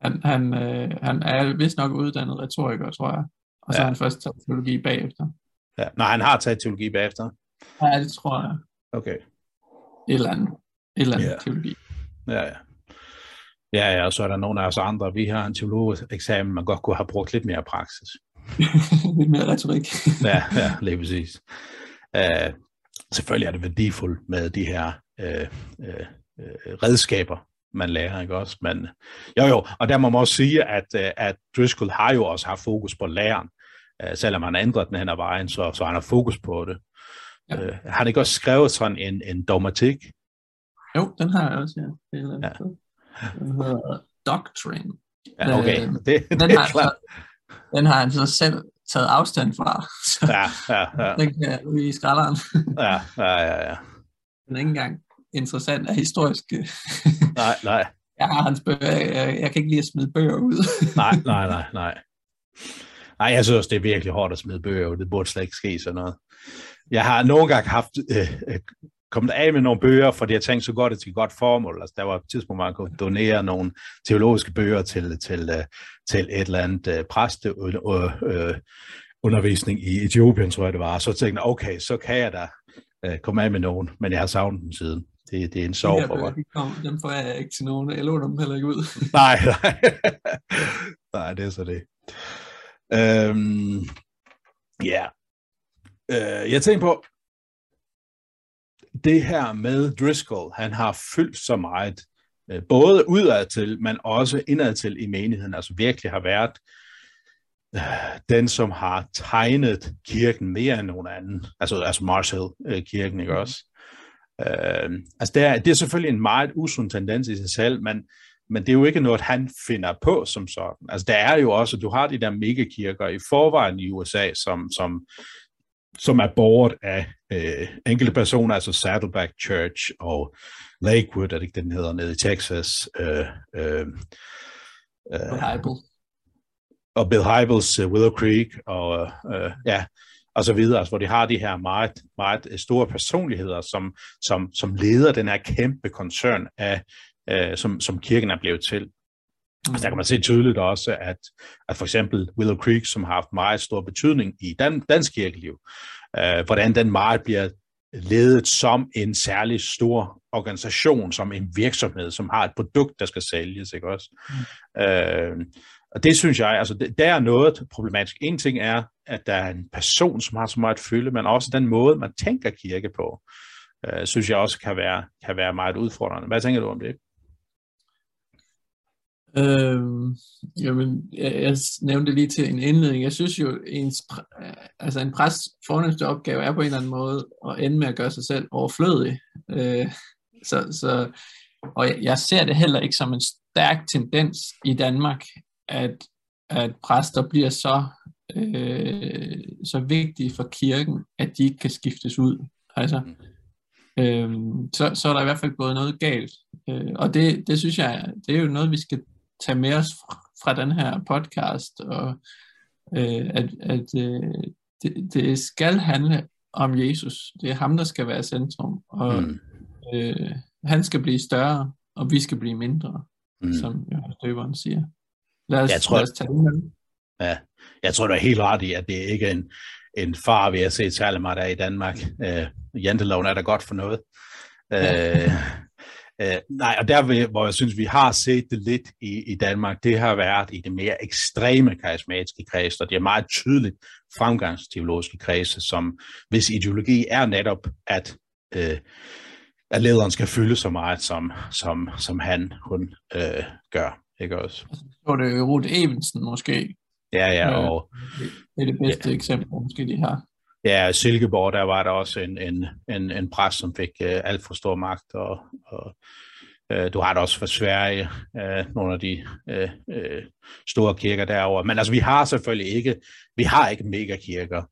Han, han, øh, han er vist nok uddannet retoriker, tror jeg. Og så ja. har han først taget teologi bagefter. Ja. Nej, han har taget teologi bagefter. Ja, det tror jeg. Okay. Et eller andet, et eller andet ja. teologi. Ja, ja. Ja, ja, og så er der nogle af os andre. Vi har en teologeksamen, man godt kunne have brugt lidt mere praksis. (laughs) lidt mere retorik. (laughs) ja, ja, lige præcis. Uh, selvfølgelig er det værdifuldt med de her uh, uh, uh, redskaber, man lærer, ikke også? Men, jo jo, og der må man også sige, at, øh, at Driscoll har jo også haft fokus på læren, øh, selvom han har ændret den hen ad vejen, så, så han har fokus på det. Ja. Uh, har han ikke også skrevet sådan en, en dogmatik? Jo, den har jeg også, ja. Det er ja. Den hedder Doctrine. Ja, okay. Øh, det, den, det har så, den har han så selv taget afstand fra. Så ja, ja, ja. Den kan vi i skralderen. ja, ja, ja, ja. Den er ikke engang interessant af historisk. nej, nej. Jeg har hans bøger, jeg, jeg kan ikke lide at smide bøger ud. nej, nej, nej, nej. Nej, jeg synes det er virkelig hårdt at smide bøger ud. Det burde slet ikke ske sådan noget. Jeg har nogle gange haft øh, øh kommet af med nogle bøger, fordi jeg tænkte, så godt det til et godt formål. Altså, der var et tidspunkt, man kunne donere nogle teologiske bøger til, til, øh, til et eller andet øh, præste øh, undervisning i Etiopien, tror jeg det var. Så tænkte jeg, okay, så kan jeg da øh, komme af med nogen, men jeg har savnet dem siden. Det, det er en sorg for mig. De kom, dem får jeg ikke til nogen. Jeg låner dem heller ikke ud. (laughs) nej, nej. (laughs) nej, det er så det. Øhm, ja. Yeah. Øh, jeg tænker på, det her med Driscoll, han har fyldt så meget, øh, både udad til, men også indad til i menigheden, altså virkelig har været øh, den, som har tegnet kirken mere end nogen anden, altså, altså Marshall-kirken, ikke også? Øh, altså det er, det er selvfølgelig en meget usund tendens i sig selv, men, men det er jo ikke noget, han finder på som sådan. Altså der er jo også, du har de der megakirker i forvejen i USA, som, som, som er borget af øh, enkelte personer, altså Saddleback Church og Lakewood, er det ikke den hedder, nede i Texas. Øh, øh, øh, og Bill Hybels uh, Willow Creek, og uh, ja, og så videre, altså, hvor de har de her meget, meget store personligheder, som, som, som leder den her kæmpe koncern, af, uh, som, som kirken er blevet til. Mm. Altså, der kan man se tydeligt også, at, at for eksempel Willow Creek, som har haft meget stor betydning i dan, dansk kirkeliv, uh, hvordan den meget bliver ledet som en særlig stor organisation, som en virksomhed, som har et produkt, der skal sælges, ikke også? Mm. Uh, og det synes jeg, altså det, der er noget problematisk. En ting er, at der er en person, som har så meget fylde, men også den måde, man tænker kirke på, øh, synes jeg også kan være, kan være meget udfordrende. Hvad tænker du om det? Øhm, jamen, jeg, jeg nævnte lige til en indledning. Jeg synes jo, ens, altså en præst fornemmeste opgave er på en eller anden måde at ende med at gøre sig selv overflødig. Øh, så, så, og jeg, jeg ser det heller ikke som en stærk tendens i Danmark, at, at præster bliver så, øh, så vigtige for kirken, at de ikke kan skiftes ud. Altså, øh, så, så er der i hvert fald gået noget galt. Øh, og det, det synes jeg, det er jo noget, vi skal tage med os fra, fra den her podcast, og øh, at, at øh, det, det skal handle om Jesus. Det er ham, der skal være centrum, og mm. øh, han skal blive større, og vi skal blive mindre, mm. som Johannes Døberen siger. Lad os, jeg tror, lad os tage det med. Ja, jeg tror, du er helt ret i, at det ikke er en, en far, vi har set særlig meget af i Danmark. Øh, janteloven er da godt for noget. Øh, øh, nej, og der, hvor jeg synes, vi har set det lidt i, i Danmark, det har været i det mere ekstreme karismatiske kreds, og det er meget tydeligt fremgangsteologiske kredse, som hvis ideologi er netop, at, øh, at lederen skal fylde så meget, som, som, som han, hun øh, gør. Ikke også? Så det Ruth Evensen måske. Ja, ja. Og, det er det bedste ja. eksempel, måske de har. Ja, Silkeborg, der var der også en, en, en, en præst, som fik uh, alt for stor magt, og, og uh, du har det også fra Sverige, uh, nogle af de uh, uh, store kirker derovre. Men altså, vi har selvfølgelig ikke, vi har ikke megakirker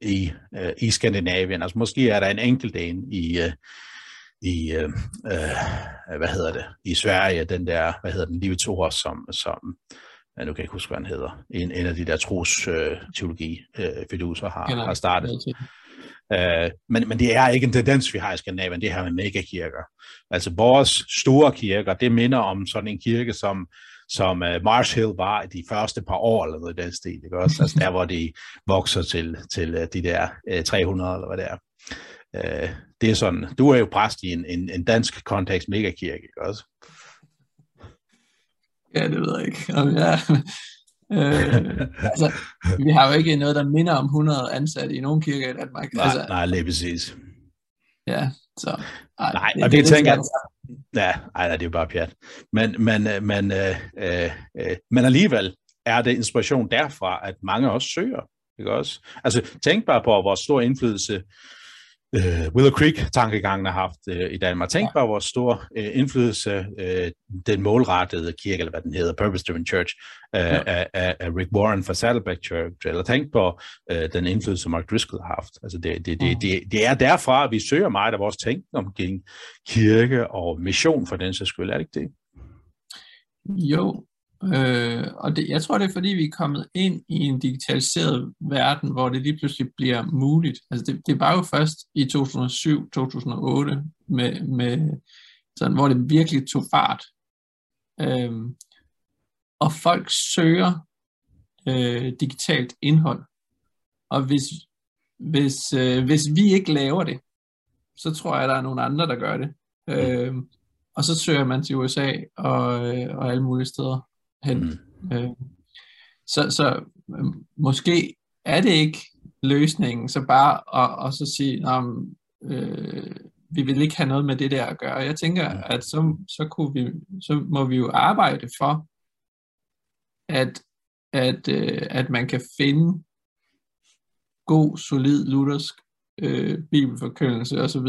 i, uh, i Skandinavien. Altså, måske er der en enkelt en i, uh, i uh, uh, hvad hedder det, i Sverige, den der, hvad hedder den, Livet som, som nu kan jeg ikke huske, hvad han hedder, en, en af de der tros øh, teologi øh, fiduser har, har startet. Øh, men, men det er ikke en tendens, vi har i Skandinavien, det her med megakirker. Altså vores store kirker, det minder om sådan en kirke, som, som uh, Mars Hill var i de første par år, eller noget i den stil, ikke også? Altså der, hvor de vokser til, til uh, de der uh, 300, eller hvad det er. Uh, det er sådan, du er jo præst i en, en, en dansk kontekst megakirke, ikke også? Ja, det ved jeg ikke. ja. øh, altså, vi har jo ikke noget, der minder om 100 ansatte i nogen kirke i Danmark. Nej, altså, nej lige præcis. Ja, så... Ej, nej, det, og det, det tænker jeg... Ja, nej, det er jo bare pjat. Men, men, øh, men, øh, øh, øh, men alligevel er det inspiration derfra, at mange også søger. Ikke også? Altså, tænk bare på, hvor stor indflydelse øh, Willow Creek-tankegangen har haft øh, i Danmark. Tænk bare, hvor stor øh, indflydelse øh, den målrettede kirke, eller hvad den hedder, Purpose Driven Church, øh, ja. af, af, af Rick Warren fra Saddleback Church, eller tænk på øh, den indflydelse, Mark Driscoll har haft. Altså det, det, det, mm. det, det er derfra, at vi søger meget af vores tænkning omkring kirke og mission for den sags skyld. Er det ikke det? Jo, Øh, og det, jeg tror, det er fordi, vi er kommet ind i en digitaliseret verden, hvor det lige pludselig bliver muligt. Altså det, det var jo først i 2007-2008, med, med sådan, hvor det virkelig tog fart. Øh, og folk søger øh, digitalt indhold. Og hvis, hvis, øh, hvis vi ikke laver det, så tror jeg, der er nogle andre, der gør det. Øh, og så søger man til USA og, øh, og alle mulige steder hen. Mm. Øh, så, så øh, måske er det ikke løsningen, så bare at, at så sige, øh, vi vil ikke have noget med det der at gøre. Jeg tænker, mm. at så, så, kunne vi, så må vi jo arbejde for, at, at, øh, at man kan finde god, solid, luthersk øh, bibelforkyndelse osv.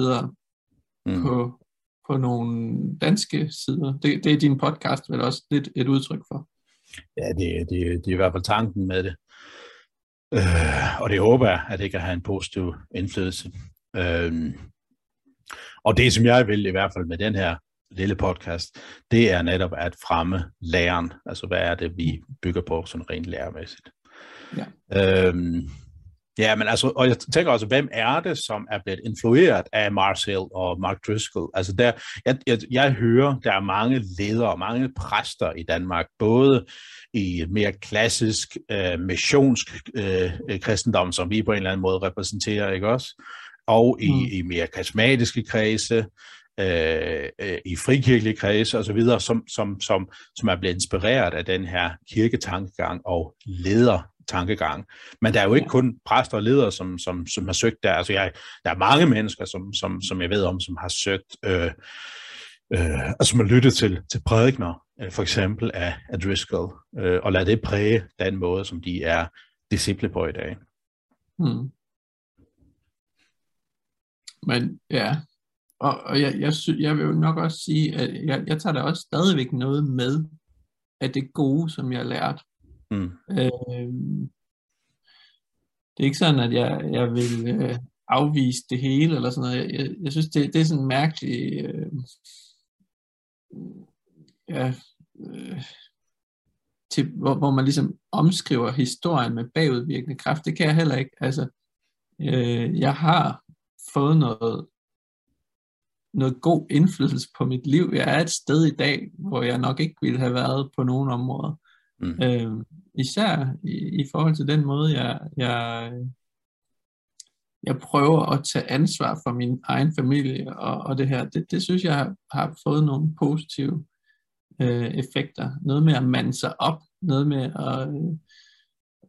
Mm. på, på nogle danske sider. Det, det er din podcast vel også lidt et udtryk for. Ja, det, det, det er i hvert fald tanken med det. Øh, og det håber jeg, at det kan have en positiv indflydelse. Øh, og det, som jeg vil i hvert fald med den her lille podcast, det er netop at fremme læren. Altså, hvad er det, vi bygger på sådan rent læremæssigt. Ja. Øh, Ja, men altså, og jeg tænker også, hvem er det, som er blevet influeret af Marcel og Mark Driscoll? Altså, der, jeg, jeg, jeg hører, der er mange ledere, mange præster i Danmark, både i mere klassisk øh, missionsk øh, kristendom, som vi på en eller anden måde repræsenterer, ikke også? Og i, mm. i mere karismatiske kredse, øh, øh, i frikirkelige kredse osv., som, som, som, som er blevet inspireret af den her kirketankegang og leder tankegang. Men der er jo ikke kun præster og ledere, som, som, som har søgt der. Altså jeg, der er mange mennesker, som, som, som jeg ved om, som har søgt, øh, øh, og som har lyttet til, til prædikner, øh, for eksempel af, af Driscoll, øh, og lade det præge den måde, som de er disciple på i dag. Hmm. Men ja, og, og jeg, jeg, sy, jeg vil jo nok også sige, at jeg, jeg tager da også stadigvæk noget med af det gode, som jeg har lært Mm. Øh, det er ikke sådan, at jeg, jeg vil øh, afvise det hele, eller sådan noget. Jeg, jeg synes, det, det er sådan mærkeligt, øh, ja, øh, til, hvor, hvor man ligesom omskriver historien med bagudvirkende kraft. Det kan jeg heller ikke. Altså, øh, jeg har fået noget, noget god indflydelse på mit liv. Jeg er et sted i dag, hvor jeg nok ikke ville have været på nogen områder. Mm. Øh, især i, i forhold til den måde, jeg, jeg, jeg prøver at tage ansvar for min egen familie og, og det her. Det, det synes jeg har, har fået nogle positive øh, effekter. Noget med at mande sig op, noget med at, øh,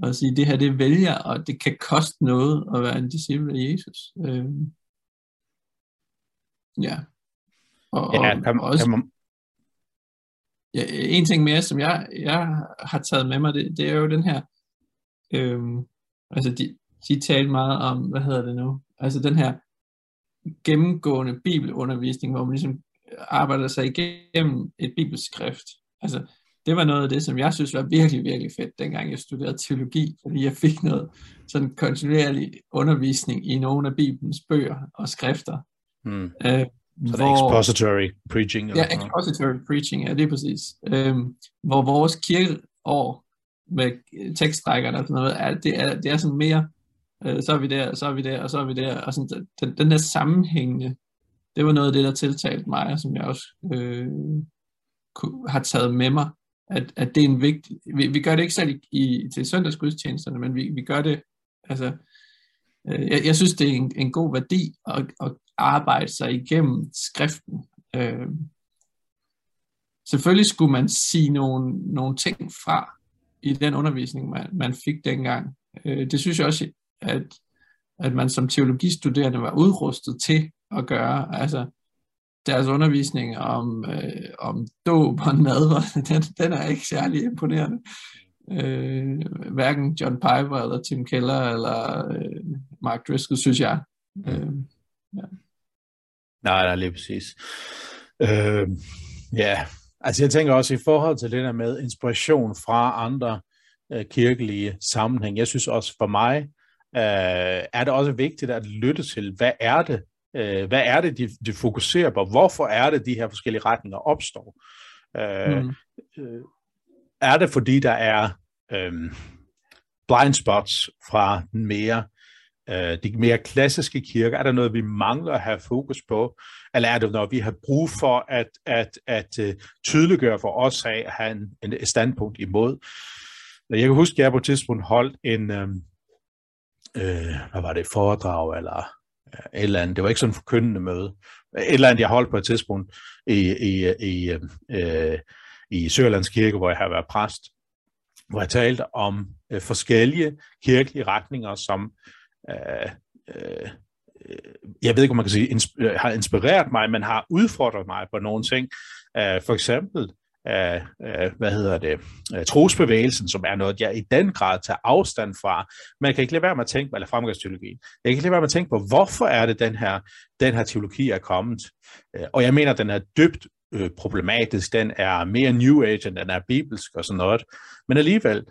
at sige, det her det vælger, og det kan koste noget at være en disciple af Jesus. Øh, ja. Og, ja, kan, og også, kan man... ja, en ting mere, som jeg, jeg har taget med mig, det, det er jo den her, øh, altså de, de talte meget om, hvad hedder det nu, altså den her gennemgående bibelundervisning, hvor man ligesom arbejder sig igennem et bibelskrift. Altså, det var noget af det, som jeg synes var virkelig, virkelig fedt, dengang jeg studerede teologi, fordi jeg fik noget sådan kontinuerlig undervisning i nogle af Bibelens bøger og skrifter. Hmm. Øh, så det er expository preaching? Eller ja, expository preaching, ja, det er præcis. Øh, hvor vores kirkeår med tekstrækkerne og sådan noget, er, det, er, det er sådan mere, øh, så er vi der, så er vi der, og så er vi der, og sådan, den, den der sammenhængende det var noget af det, der tiltalte mig, som jeg også øh, har taget med mig, at, at det er en vigtig, vi, vi gør det ikke selv i, i, til søndagsgudstjenesterne, men vi, vi gør det, altså, øh, jeg, jeg synes, det er en, en god værdi at, at arbejde sig igennem skriften. Øh, selvfølgelig skulle man sige nogle, nogle ting fra i den undervisning, man, man fik dengang. Øh, det synes jeg også, at, at man som teologistuderende var udrustet til at gøre. Altså, deres undervisning om, øh, om dåb og nadver, (laughs) den, den er ikke særlig imponerende. Øh, hverken John Piper eller Tim Keller eller øh, Mark Driscoll, synes jeg. Øh, ja. Nej, nej, lige præcis. Øh, ja, altså jeg tænker også i forhold til det der med inspiration fra andre øh, kirkelige sammenhæng. Jeg synes også for mig, øh, er det også vigtigt at lytte til, hvad er det, Øh, hvad er det, de, de fokuserer på? Hvorfor er det, de her forskellige retninger opstår? Øh, mm. øh, er det, fordi der er øh, blind spots fra mere øh, de mere klassiske kirker? Er der noget, vi mangler at have fokus på? Eller er det noget, vi har brug for at, at, at øh, tydeliggøre for os af at have en, en standpunkt imod? Jeg kan huske, at jeg på et tidspunkt holdt en, øhm, øh, hvad var det, foredrag, eller øh, et eller andet. Det var ikke sådan en forkyndende møde. Et eller andet, jeg holdt på et tidspunkt i, i, i, øhm, øh, i Sørlands Kirke, hvor jeg har været præst, hvor jeg talte om øh, forskellige kirkelige retninger, som Øh, øh, øh, jeg ved ikke, om man kan sige, insp- øh, har inspireret mig, men har udfordret mig på nogle ting. Øh, for eksempel af, af hvad hedder det, trosbevægelsen, som er noget, jeg i den grad tager afstand fra. Men jeg kan ikke lade være med at tænke på, eller fremgangsteologien, jeg kan ikke lade være med at tænke på, hvorfor er det, den her, den her teologi er kommet. Og jeg mener, den er dybt øh, problematisk, den er mere New Age, end den er bibelsk og sådan noget. Men alligevel,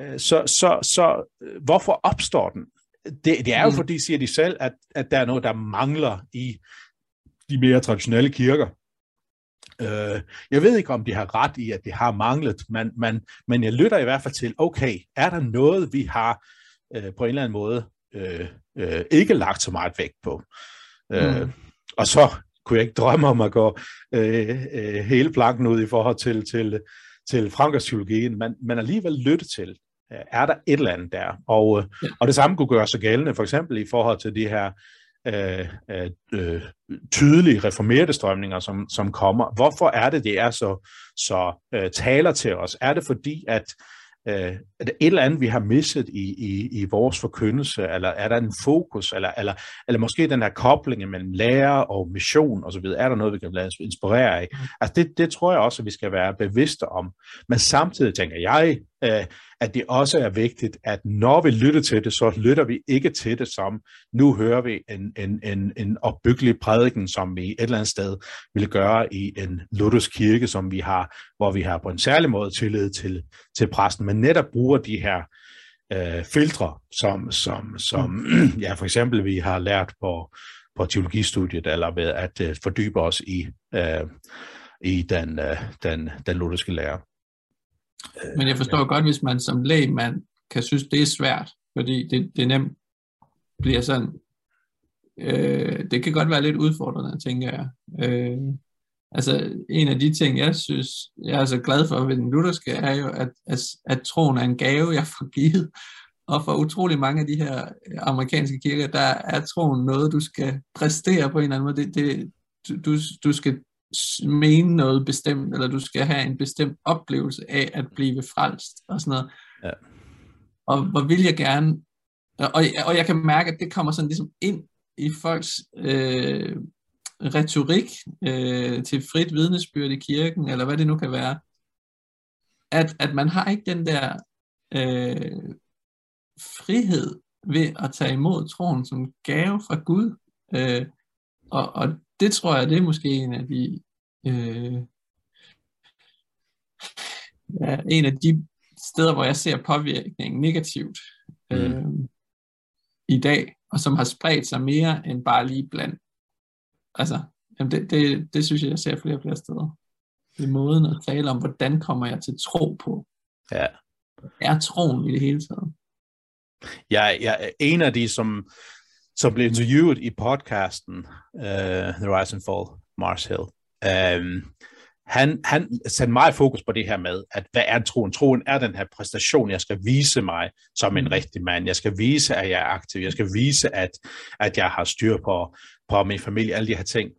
øh, så, så, så hvorfor opstår den? Det, det er jo mm. fordi, siger de selv, at, at der er noget, der mangler i de mere traditionelle kirker. Øh, jeg ved ikke, om de har ret i, at det har manglet, men, men, men jeg lytter i hvert fald til, okay, er der noget, vi har øh, på en eller anden måde øh, øh, ikke lagt så meget vægt på? Øh, mm. Og så kunne jeg ikke drømme om at gå øh, øh, hele planken ud i forhold til, til, til frankerpsykologien, men, men alligevel lytte til, øh, er der et eller andet der? Og, øh, og det samme kunne gøre sig gældende, for eksempel i forhold til de her øh, øh, tydelige reformerede strømninger, som, som kommer. Hvorfor er det, det er så, så øh, taler til os? Er det fordi, at øh, er det et eller andet, vi har misset i, i, i vores forkyndelse, eller er der en fokus, eller, eller, eller måske den her kobling mellem lærer og mission osv., er der noget, vi kan lade os inspirere af? Mm. Altså det, det tror jeg også, at vi skal være bevidste om. Men samtidig tænker jeg, øh, Øh, at det også er vigtigt, at når vi lytter til det, så lytter vi ikke til det som, nu hører vi en, en, en, en opbyggelig prædiken, som vi et eller andet sted vil gøre i en luthersk kirke, som vi har, hvor vi har på en særlig måde tillid til, til præsten, men netop bruger de her øh, filtre, som, som, som (clears throat) ja, for eksempel vi har lært på, på teologistudiet, eller ved at øh, fordybe os i, øh, i den, øh, den, den lutherske lære. Men jeg forstår godt, hvis man som lægmand kan synes, det er svært, fordi det, det nemt bliver sådan, øh, det kan godt være lidt udfordrende, tænker jeg. Øh, altså en af de ting, jeg synes, jeg er så glad for ved den lutherske, er jo, at, at, at troen er en gave, jeg får givet. Og for utrolig mange af de her amerikanske kirker, der er troen noget, du skal præstere på en eller anden måde. Det, det, du, du skal mene noget bestemt, eller du skal have en bestemt oplevelse af at blive frelst og sådan noget. Ja. Og hvor vil jeg gerne, og, og jeg kan mærke, at det kommer sådan ligesom ind i folks øh, retorik øh, til frit vidnesbyrd i kirken, eller hvad det nu kan være, at, at man har ikke den der øh, frihed ved at tage imod troen som gave fra Gud. Øh, og, og det tror jeg, det er måske en af de øh, ja, en af de steder, hvor jeg ser påvirkningen negativt øh, mm. i dag, og som har spredt sig mere end bare lige blandt. Altså, jamen det, det, det synes jeg, jeg ser flere og flere steder. Det er måden at tale om, hvordan kommer jeg til tro på. Ja. Er troen i det hele taget? Jeg, jeg er en af de, som, som blev interviewet i podcasten uh, The Rise and Fall, Mars Hill. Um, han, han satte meget fokus på det her med, at hvad er troen? Troen er den her præstation, jeg skal vise mig som en mm. rigtig mand. Jeg skal vise, at jeg er aktiv. Jeg skal vise, at, at jeg har styr på, på min familie, alle de her ting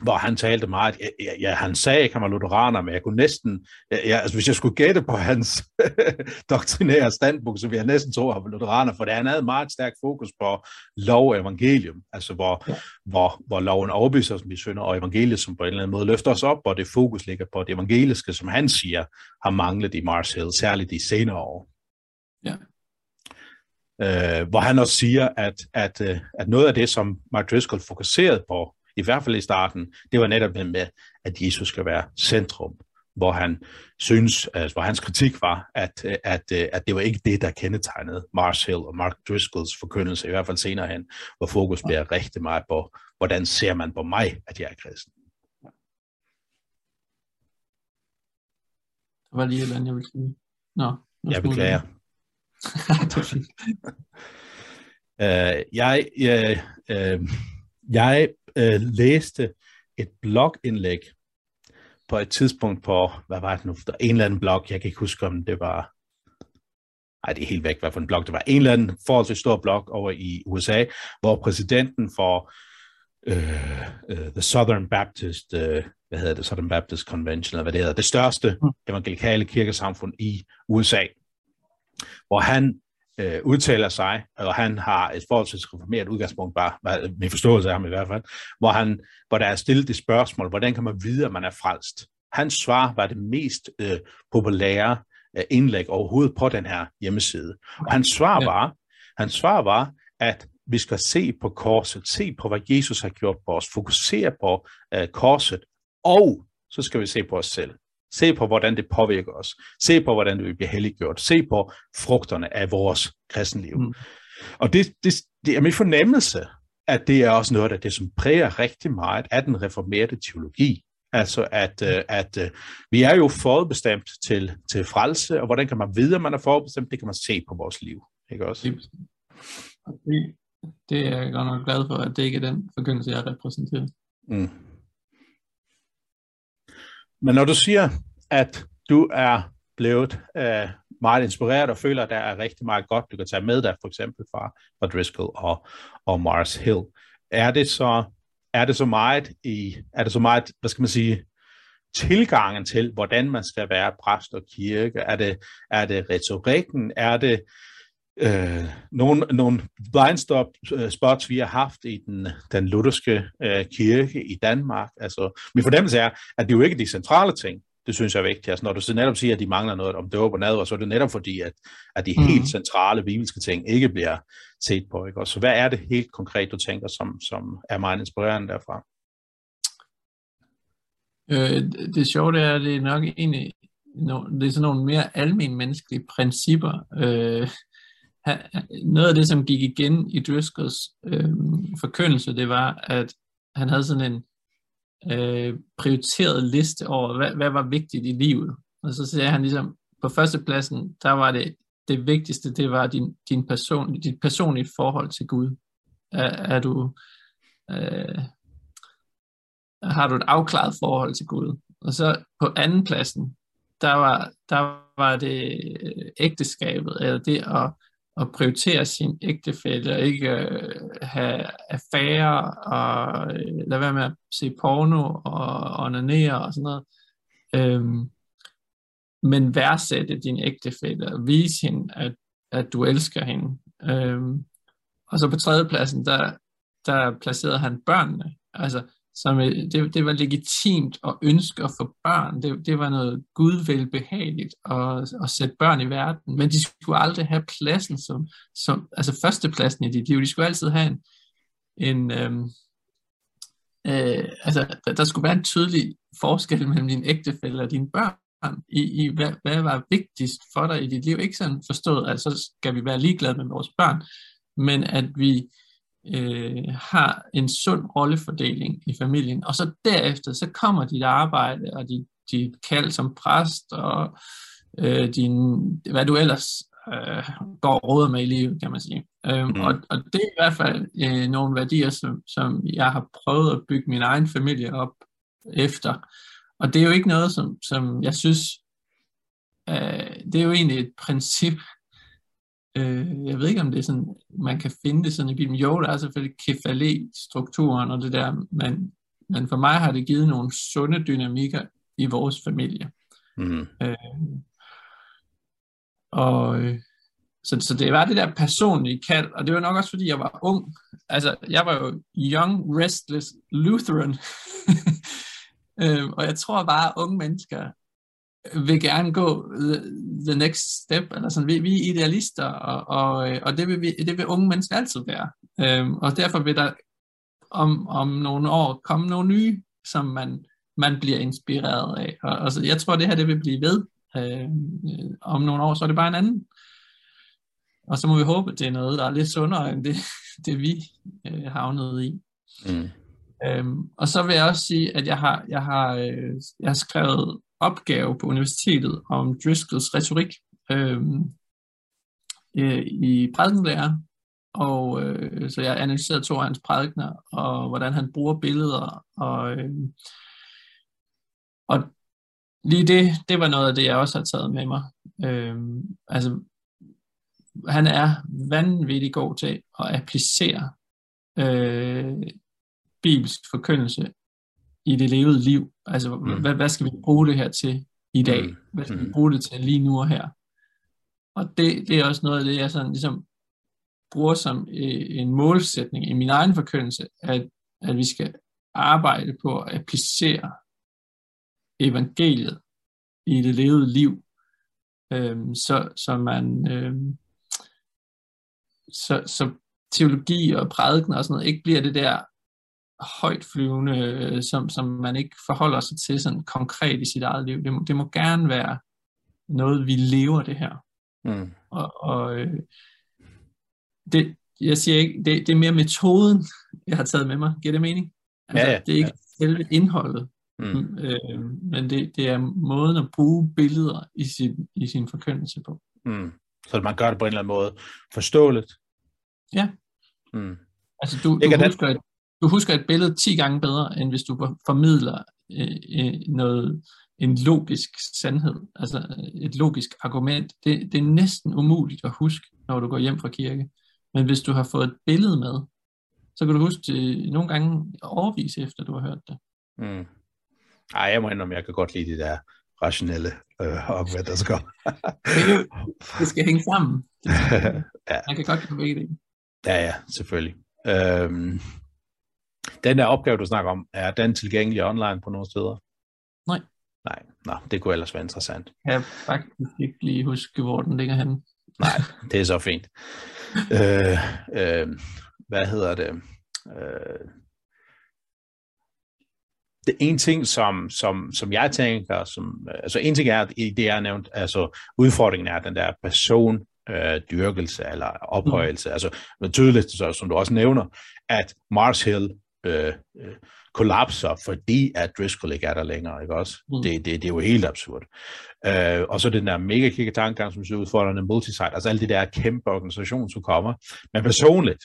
hvor han talte meget, ja, ja, han sagde ikke, han var lutheraner, men jeg kunne næsten, ja, altså hvis jeg skulle gætte på hans (laughs) doktrinære standpunkt, så ville jeg næsten tro, at han var lutheraner, for det, han havde meget stærk fokus på lov og evangelium, altså hvor, ja. hvor, hvor loven overbeviser os vi synder, og evangeliet, som på en eller anden måde løfter os op, og det fokus ligger på det evangeliske, som han siger, har manglet i Mars Hill, særligt de senere år. Ja. Øh, hvor han også siger, at, at, øh, at noget af det, som Mark Driscoll fokuserede på, i hvert fald i starten, det var netop det med, at Jesus skal være centrum, hvor han synes, altså, hvor hans kritik var, at, at, at det var ikke det, der kendetegnede Mars Hill og Mark Driscolls forkyndelse, i hvert fald senere hen, hvor fokus bliver rigtig meget på, hvordan ser man på mig, at jeg er kristen. Det var lige et andet, jeg ville sige. Nå, jeg beklager. (laughs) uh, (laughs) jeg, jeg, uh, jeg øh, læste et blogindlæg på et tidspunkt på, hvad var det nu, der en eller anden blog, jeg kan ikke huske, om det var, nej, det er helt væk, hvad for en blog det var, en eller anden forholdsvis stor blog over i USA, hvor præsidenten for øh, uh, The Southern Baptist, uh, hvad hedder det, Southern Baptist Convention, eller hvad det hedder, det største mm. evangelikale kirkesamfund i USA, hvor han øh, udtaler sig, og han har et forholdsvis reformeret udgangspunkt, bare med forståelse af ham i hvert fald, hvor, han, hvor der er stillet det spørgsmål, hvordan kan man vide, at man er frelst? Hans svar var det mest øh, populære øh, indlæg overhovedet på den her hjemmeside. Og hans svar var, hans svar var, at vi skal se på korset, se på, hvad Jesus har gjort på os, fokusere på øh, korset, og så skal vi se på os selv. Se på, hvordan det påvirker os. Se på, hvordan vi bliver helliggjort. Se på frugterne af vores kristenliv. Mm. Og det, det, det er min fornemmelse, at det er også noget af det, som præger rigtig meget af den reformerede teologi. Altså at, uh, at uh, vi er jo forudbestemt til, til frelse, og hvordan kan man vide, at man er forudbestemt? Det kan man se på vores liv. Ikke også? Det, det er jeg godt nok glad for, at det ikke er den forkyndelse, jeg repræsenterer. Mm. Men når du siger, at du er blevet øh, meget inspireret og føler, at der er rigtig meget godt, du kan tage med dig, for eksempel fra, fra Driscoll og, og Mars Hill, er det så er det så meget i, er det så meget, hvad skal man sige, tilgangen til, hvordan man skal være præst og kirke? Er det, er det retorikken? Er det øh, nogle, nogle blind stop, uh, spots, vi har haft i den, den lutherske øh, kirke i Danmark. Altså, min fornemmelse er, at det er jo ikke de centrale ting, det synes jeg er vigtigt. Altså, når du netop siger, at de mangler noget om dåb og nadver, så er det netop fordi, at, at de mm. helt centrale bibelske ting ikke bliver set på. Ikke? Og så hvad er det helt konkret, du tænker, som, som er meget inspirerende derfra? Øh, det sjove er, at det er nok egentlig no, det er sådan nogle mere almen menneskelige principper, øh, han, noget af det, som gik igen i Driscolls øh, forkyndelse, det var, at han havde sådan en øh, prioriteret liste over, hvad, hvad var vigtigt i livet. Og så sagde han ligesom, på førstepladsen, der var det, det vigtigste, det var din, din person, dit personlige forhold til Gud. Er, er du, øh, har du et afklaret forhold til Gud? Og så på anden pladsen, der var, der var det øh, ægteskabet, eller det at, at prioritere sin ægtefælle, og ikke øh, have affære, og øh, lade være med at se porno, og onanere og sådan noget. Øhm, men værdsætte din ægtefælle, og vise hende, at, at du elsker hende. Øhm, og så på tredjepladsen, der, der placerede han børnene. Altså, som, øh, det, det var legitimt at ønske at få børn. Det, det var noget gudvelbehageligt at, at sætte børn i verden. Men de skulle aldrig have pladsen som, som altså førstepladsen i dit liv. De skulle altid have en, en øhm, øh, altså der, der skulle være en tydelig forskel mellem din ægtefælle og dine børn i, i hvad, hvad var vigtigst for dig i dit liv. Ikke sådan forstået, at så skal vi være ligeglade med vores børn, men at vi øh, har en sund rollefordeling i familien. Og så derefter, så kommer dit arbejde og dit, dit kald som præst og øh, din, hvad du ellers øh, går råder med i livet, kan man sige. Øh, mm. og, og det er i hvert fald øh, nogle værdier, som, som jeg har prøvet at bygge min egen familie op efter. Og det er jo ikke noget, som, som jeg synes, øh, det er jo egentlig et princip, Øh, jeg ved ikke, om det er sådan, man kan finde det sådan i Bibelen. Jo, der er selvfølgelig kefalet-strukturen og det der, men, men for mig har det givet nogle sunde dynamikker i vores familie. Mm. Øh, og så, så det var det der personlige kald, og det var nok også fordi jeg var ung. Altså, jeg var jo young, restless Lutheran. (laughs) øh, og jeg tror bare, at unge mennesker vil gerne gå the, next step, eller sådan, vi, vi er idealister, og, og, og det, vil vi, det vil unge mennesker altid være. Øhm, og derfor vil der om, om nogle år komme nogle nye, som man, man bliver inspireret af. Og, og så, jeg tror, det her det vil blive ved. Øhm, om nogle år, så er det bare en anden. Og så må vi håbe, at det er noget, der er lidt sundere, end det, (laughs) det vi øh, havnet i. Mm. Øhm, og så vil jeg også sige, at jeg har, jeg har, øh, jeg har skrevet opgave på universitetet om Driscolls retorik øh, øh, i prædikenlærer, og øh, så jeg analyserede to af hans prædikner, og hvordan han bruger billeder, og, øh, og lige det, det var noget af det, jeg også har taget med mig. Øh, altså, han er vanvittig god til at applicere øh, bibelsk forkyndelse i det levede liv. Altså, mm. hvad, hvad skal vi bruge det her til i dag? Mm. Hvad skal mm. vi bruge det til lige nu og her? Og det, det er også noget af det, jeg sådan ligesom bruger som øh, en målsætning i min egen forkyndelse, at, at vi skal arbejde på at applicere evangeliet i det levede liv, øhm, så, så man øhm, så, så teologi og prædiken og sådan noget ikke bliver det der højt flyvende, øh, som, som man ikke forholder sig til sådan konkret i sit eget liv. Det må, det må gerne være noget, vi lever det her. Mm. Og, og øh, det, jeg siger ikke, det, det er mere metoden, jeg har taget med mig. Giver det mening? Altså, ja, ja, det er ikke ja. selve indholdet, mm. øh, men det, det er måden at bruge billeder i sin, i sin forkyndelse på. Mm. Så man gør det på en eller anden måde forståeligt. Ja. Mm. Altså du, du husker, at du husker et billede 10 gange bedre, end hvis du formidler øh, øh, noget, en logisk sandhed, altså et logisk argument. Det, det er næsten umuligt at huske, når du går hjem fra kirke. Men hvis du har fået et billede med, så kan du huske det nogle gange overvise efter, du har hørt det. Mm. Ej, jeg må indrømme, jeg kan godt lide det der rationelle øh, der skal. det skal hænge sammen. (laughs) ja. Man kan godt lide det. Ja, ja, selvfølgelig. Øhm, den der opgave, du snakker om, er den tilgængelig online på nogle steder? Nej. Nej, Nå, det kunne ellers være interessant. Jeg kan faktisk ikke lige huske, hvor den ligger henne. Nej, det er så fint. (laughs) øh, øh, hvad hedder det? Øh, det er en ting, som, som, som jeg tænker, som, altså en ting er, at det er nævnt, altså udfordringen er den der person øh, dyrkelse eller ophøjelse. Mm. Altså, tydeligt, så, som du også nævner, at Mars Hill øh, øh, kollapser, fordi at Driscoll ikke er der længere, ikke også? Mm. Det, det, det er jo helt absurd. Øh, og så den der mega kigge tankegang, som ser udfordrende multisite, altså alle de der kæmpe organisationer, som kommer. Men personligt,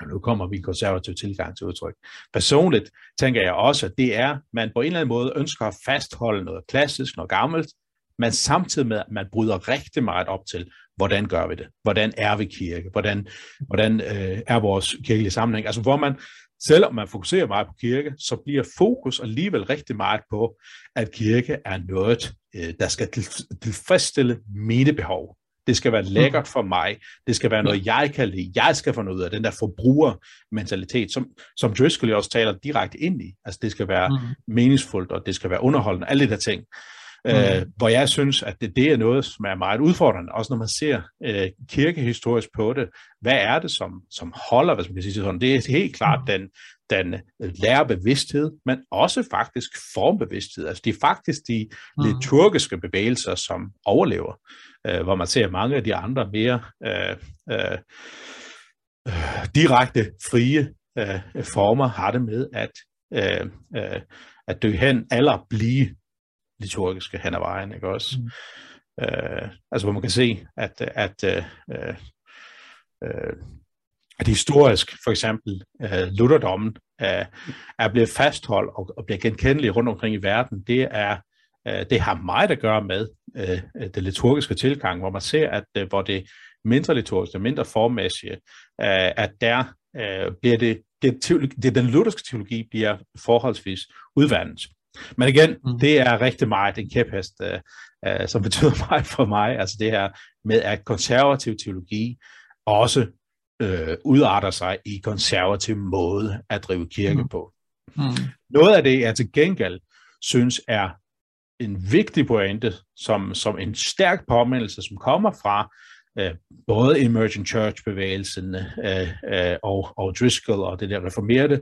og nu kommer vi konservativ tilgang til udtryk. Personligt tænker jeg også, at det er, man på en eller anden måde ønsker at fastholde noget klassisk, noget gammelt, men samtidig med, at man bryder rigtig meget op til, hvordan gør vi det? Hvordan er vi kirke? Hvordan, hvordan øh, er vores kirkelige sammenhæng? Altså hvor man, selvom man fokuserer meget på kirke, så bliver fokus alligevel rigtig meget på, at kirke er noget, øh, der skal tilfredsstille mine behov. Det skal være lækkert for mig. Det skal være noget, jeg kan lide. Jeg skal få noget ud af den der forbrugermentalitet, som, som Driscoll også taler direkte ind i. Altså det skal være mm. meningsfuldt, og det skal være underholdende. Alle de der ting. Mm. Øh, hvor jeg synes, at det, det er noget, som er meget udfordrende, også når man ser øh, kirkehistorisk på det. Hvad er det, som, som holder, hvis man kan sige sådan? Det er helt klart den, den lærerbevidsthed, men også faktisk formbevidsthed. Altså det er faktisk de mm. liturgiske bevægelser, som overlever, øh, hvor man ser mange af de andre mere øh, øh, øh, direkte frie øh, former har det med at, øh, øh, at dø hen eller blive liturgiske hen ad vejen, ikke også? Mm. Øh, altså hvor man kan se, at, at, øh, øh, at historisk, for eksempel øh, lutherdommen, øh, er blevet fastholdt og, og bliver genkendelig rundt omkring i verden, det er øh, det har meget at gøre med øh, det liturgiske tilgang, hvor man ser, at øh, hvor det mindre liturgiske, mindre formmæssige, øh, at der øh, bliver det, det, teologi, det, den lutherske teologi bliver forholdsvis udvandet. Men igen, mm. det er rigtig meget en kæphest, øh, øh, som betyder (laughs) meget for mig. Altså det her med, at konservativ teologi også øh, udarter sig i konservativ måde at drive kirke mm. på. Mm. Noget af det, jeg til gengæld synes er en vigtig pointe, som, som en stærk påmindelse, som kommer fra øh, både Emerging Church-bevægelsen øh, øh, og, og Driscoll og det der reformerede,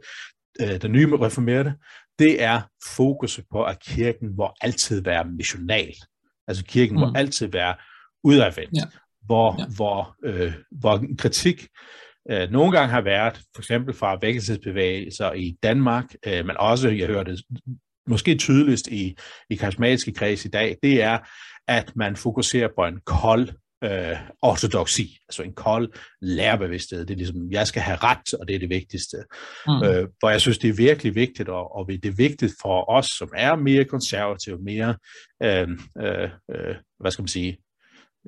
øh, den nye reformerede, det er fokus på, at kirken må altid være missional. Altså kirken mm. må altid være udadvendt. Ja. Hvor, ja. hvor, øh, hvor kritik øh, nogle gange har været, for eksempel fra vækkelsesbevægelser i Danmark, øh, men også, jeg hørte det måske tydeligst i, i karismatiske kreds i dag, det er, at man fokuserer på en kold øh, ortodoksi, altså en kold lærerbevidsthed. Det er ligesom, jeg skal have ret, og det er det vigtigste. Mm. Øh, hvor jeg synes, det er virkelig vigtigt, og, og det er vigtigt for os, som er mere konservative, mere, øh, øh, øh, hvad skal man sige,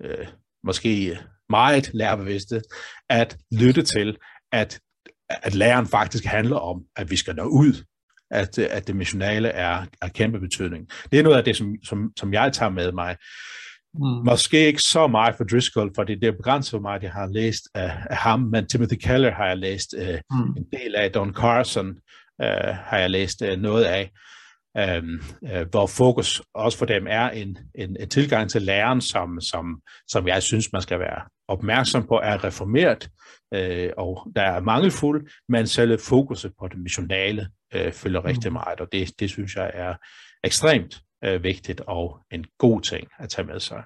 øh, måske meget lærerbevidste, at lytte til, at, at læren faktisk handler om, at vi skal nå ud, at, at det missionale er, er kæmpe betydning. Det er noget af det, som, som, som jeg tager med mig. Mm. Måske ikke så meget for Driscoll, for det er begrænset mig, jeg har læst af, af ham, men Timothy Keller har jeg læst uh, mm. en del af, Don Carson uh, har jeg læst uh, noget af, um, uh, hvor fokus også for dem er en, en, en tilgang til læren, som, som, som jeg synes, man skal være opmærksom på, er reformeret, uh, og der er mangelfuld, men selv fokuset på det missionale uh, følger mm. rigtig meget, og det, det synes jeg er ekstremt øh, vigtigt og en god ting at tage med sig.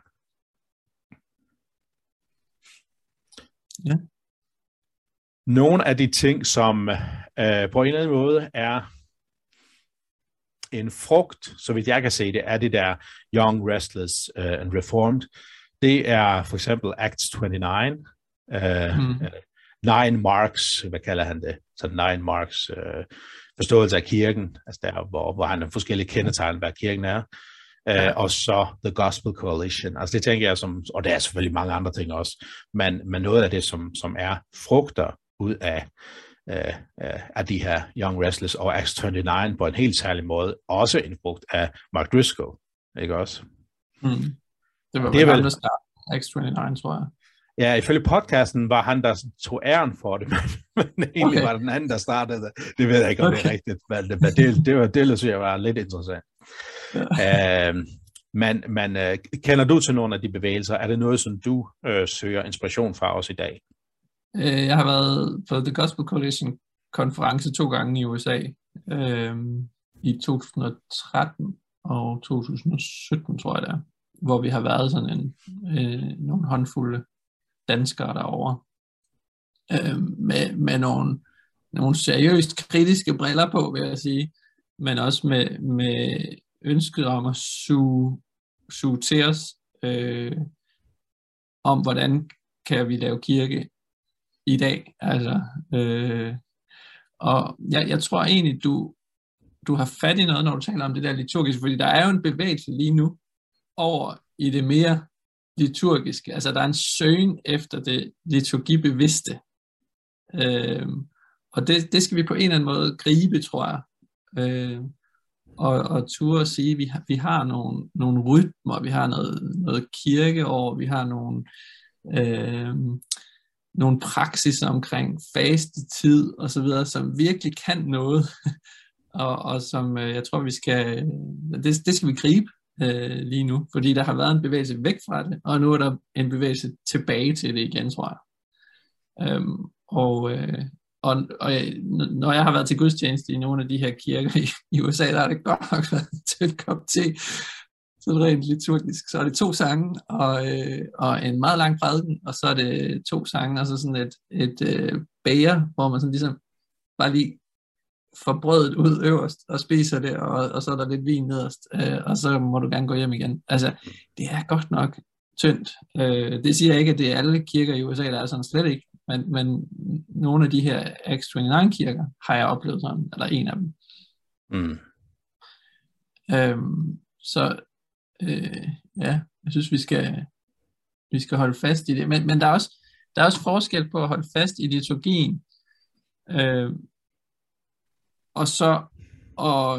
Ja. Nogle af de ting, som øh, på en eller anden måde er en frugt, så vidt jeg kan se det, er det der Young, Restless uh, and Reformed. Det er for eksempel Acts 29, uh, mm. Nine Marks, hvad kalder han det? Så Nine Marks uh, forståelse af kirken, altså der, hvor, hvor han har forskellige kendetegn, hvad kirken er, ja. uh, og så The Gospel Coalition. Altså det tænker jeg som, og der er selvfølgelig mange andre ting også, men, men noget af det, som, som er frugter ud af, uh, uh, af de her Young Restless og X29 på en helt særlig måde, også en frugt af Mark Driscoll, ikke også? Mm. Det var det vel, X29, tror jeg. Ja, ifølge podcasten var han, der tog æren for det, (laughs) men, men egentlig okay. var den anden, der startede det. Det ved jeg ikke, om okay. det er rigtigt, men, men det, det, var, det synes jeg var lidt interessant. Ja. Uh, men, men uh, kender du til nogle af de bevægelser? Er det noget, som du uh, søger inspiration fra os i dag? Uh, jeg har været på The Gospel Coalition konference to gange i USA. Uh, I 2013 og 2017, tror jeg det er. Hvor vi har været sådan en, uh, nogle håndfulde danskere derovre, øh, med, med nogle, nogle seriøst kritiske briller på, vil jeg sige, men også med, med ønsket om at suge, suge til os, øh, om hvordan kan vi lave kirke i dag. Altså, øh, og jeg, jeg tror egentlig, du, du har fat i noget, når du taler om det der liturgiske, fordi der er jo en bevægelse lige nu over i det mere liturgiske. Altså der er en søgen efter det liturgibevidste. Øh, og det, det skal vi på en eller anden måde gribe, tror jeg. Øh, og, og ture at sige, at vi har, vi har nogle, nogle rytmer, vi har noget, noget kirkeår, vi har nogle, øh, nogle praksiser omkring fastetid og så videre, som virkelig kan noget, (laughs) og, og som øh, jeg tror, vi skal, det, det skal vi gribe øh, lige nu, fordi der har været en bevægelse væk fra det, og nu er der en bevægelse tilbage til det igen, tror jeg. Øhm, og, øh, og, og når jeg har været til gudstjeneste i nogle af de her kirker i, i USA, der har det godt nok været til et kop te, sådan rent liturgisk. Så er det to sange og, øh, og en meget lang prædiken, og så er det to sange, og så sådan et, et øh, bager, hvor man sådan ligesom bare lige får brødet ud øverst og spiser det, og, og så er der lidt vin nederst, øh, og så må du gerne gå hjem igen. Altså, det er godt nok tyndt. Øh, det siger jeg ikke, at det er alle kirker i USA, der er sådan slet ikke, men, men nogle af de her X29-kirker har jeg oplevet sådan, eller en af dem. Mm. Øhm, så øh, ja, jeg synes, vi skal, vi skal holde fast i det. Men, men der, er også, der er også forskel på at holde fast i liturgien, øh, og så og,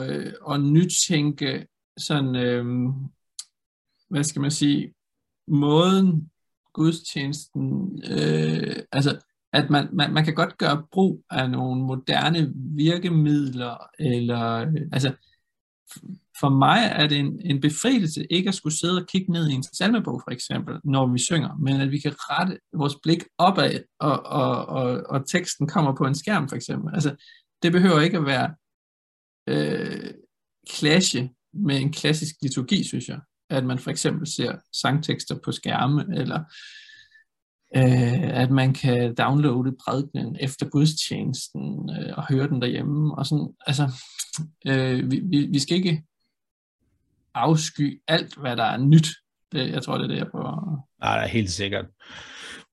og øh, nytænke sådan, øh, hvad skal man sige, måden gudstjenesten, øh, altså at man, man, man kan godt gøre brug af nogle moderne virkemidler, eller øh, altså for mig er det en, en befrielse ikke at skulle sidde og kigge ned i en salmebog for eksempel, når vi synger, men at vi kan rette vores blik opad, og, og, og, og teksten kommer på en skærm for eksempel. Altså, det behøver ikke at være øh, clashe med en klassisk liturgi, synes jeg. At man for eksempel ser sangtekster på skærme, eller øh, at man kan downloade prædikenen efter gudstjenesten øh, og høre den derhjemme. Og sådan, altså, øh, vi, vi, vi skal ikke afsky alt, hvad der er nyt. Det, jeg tror, det er det, jeg prøver. Nej, det er helt sikkert.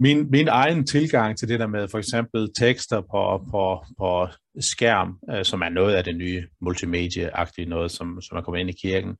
Min, min egen tilgang til det der med for eksempel tekster på, på, på skærm, øh, som er noget af det nye multimedie-agtige noget, som, som er kommet ind i kirken.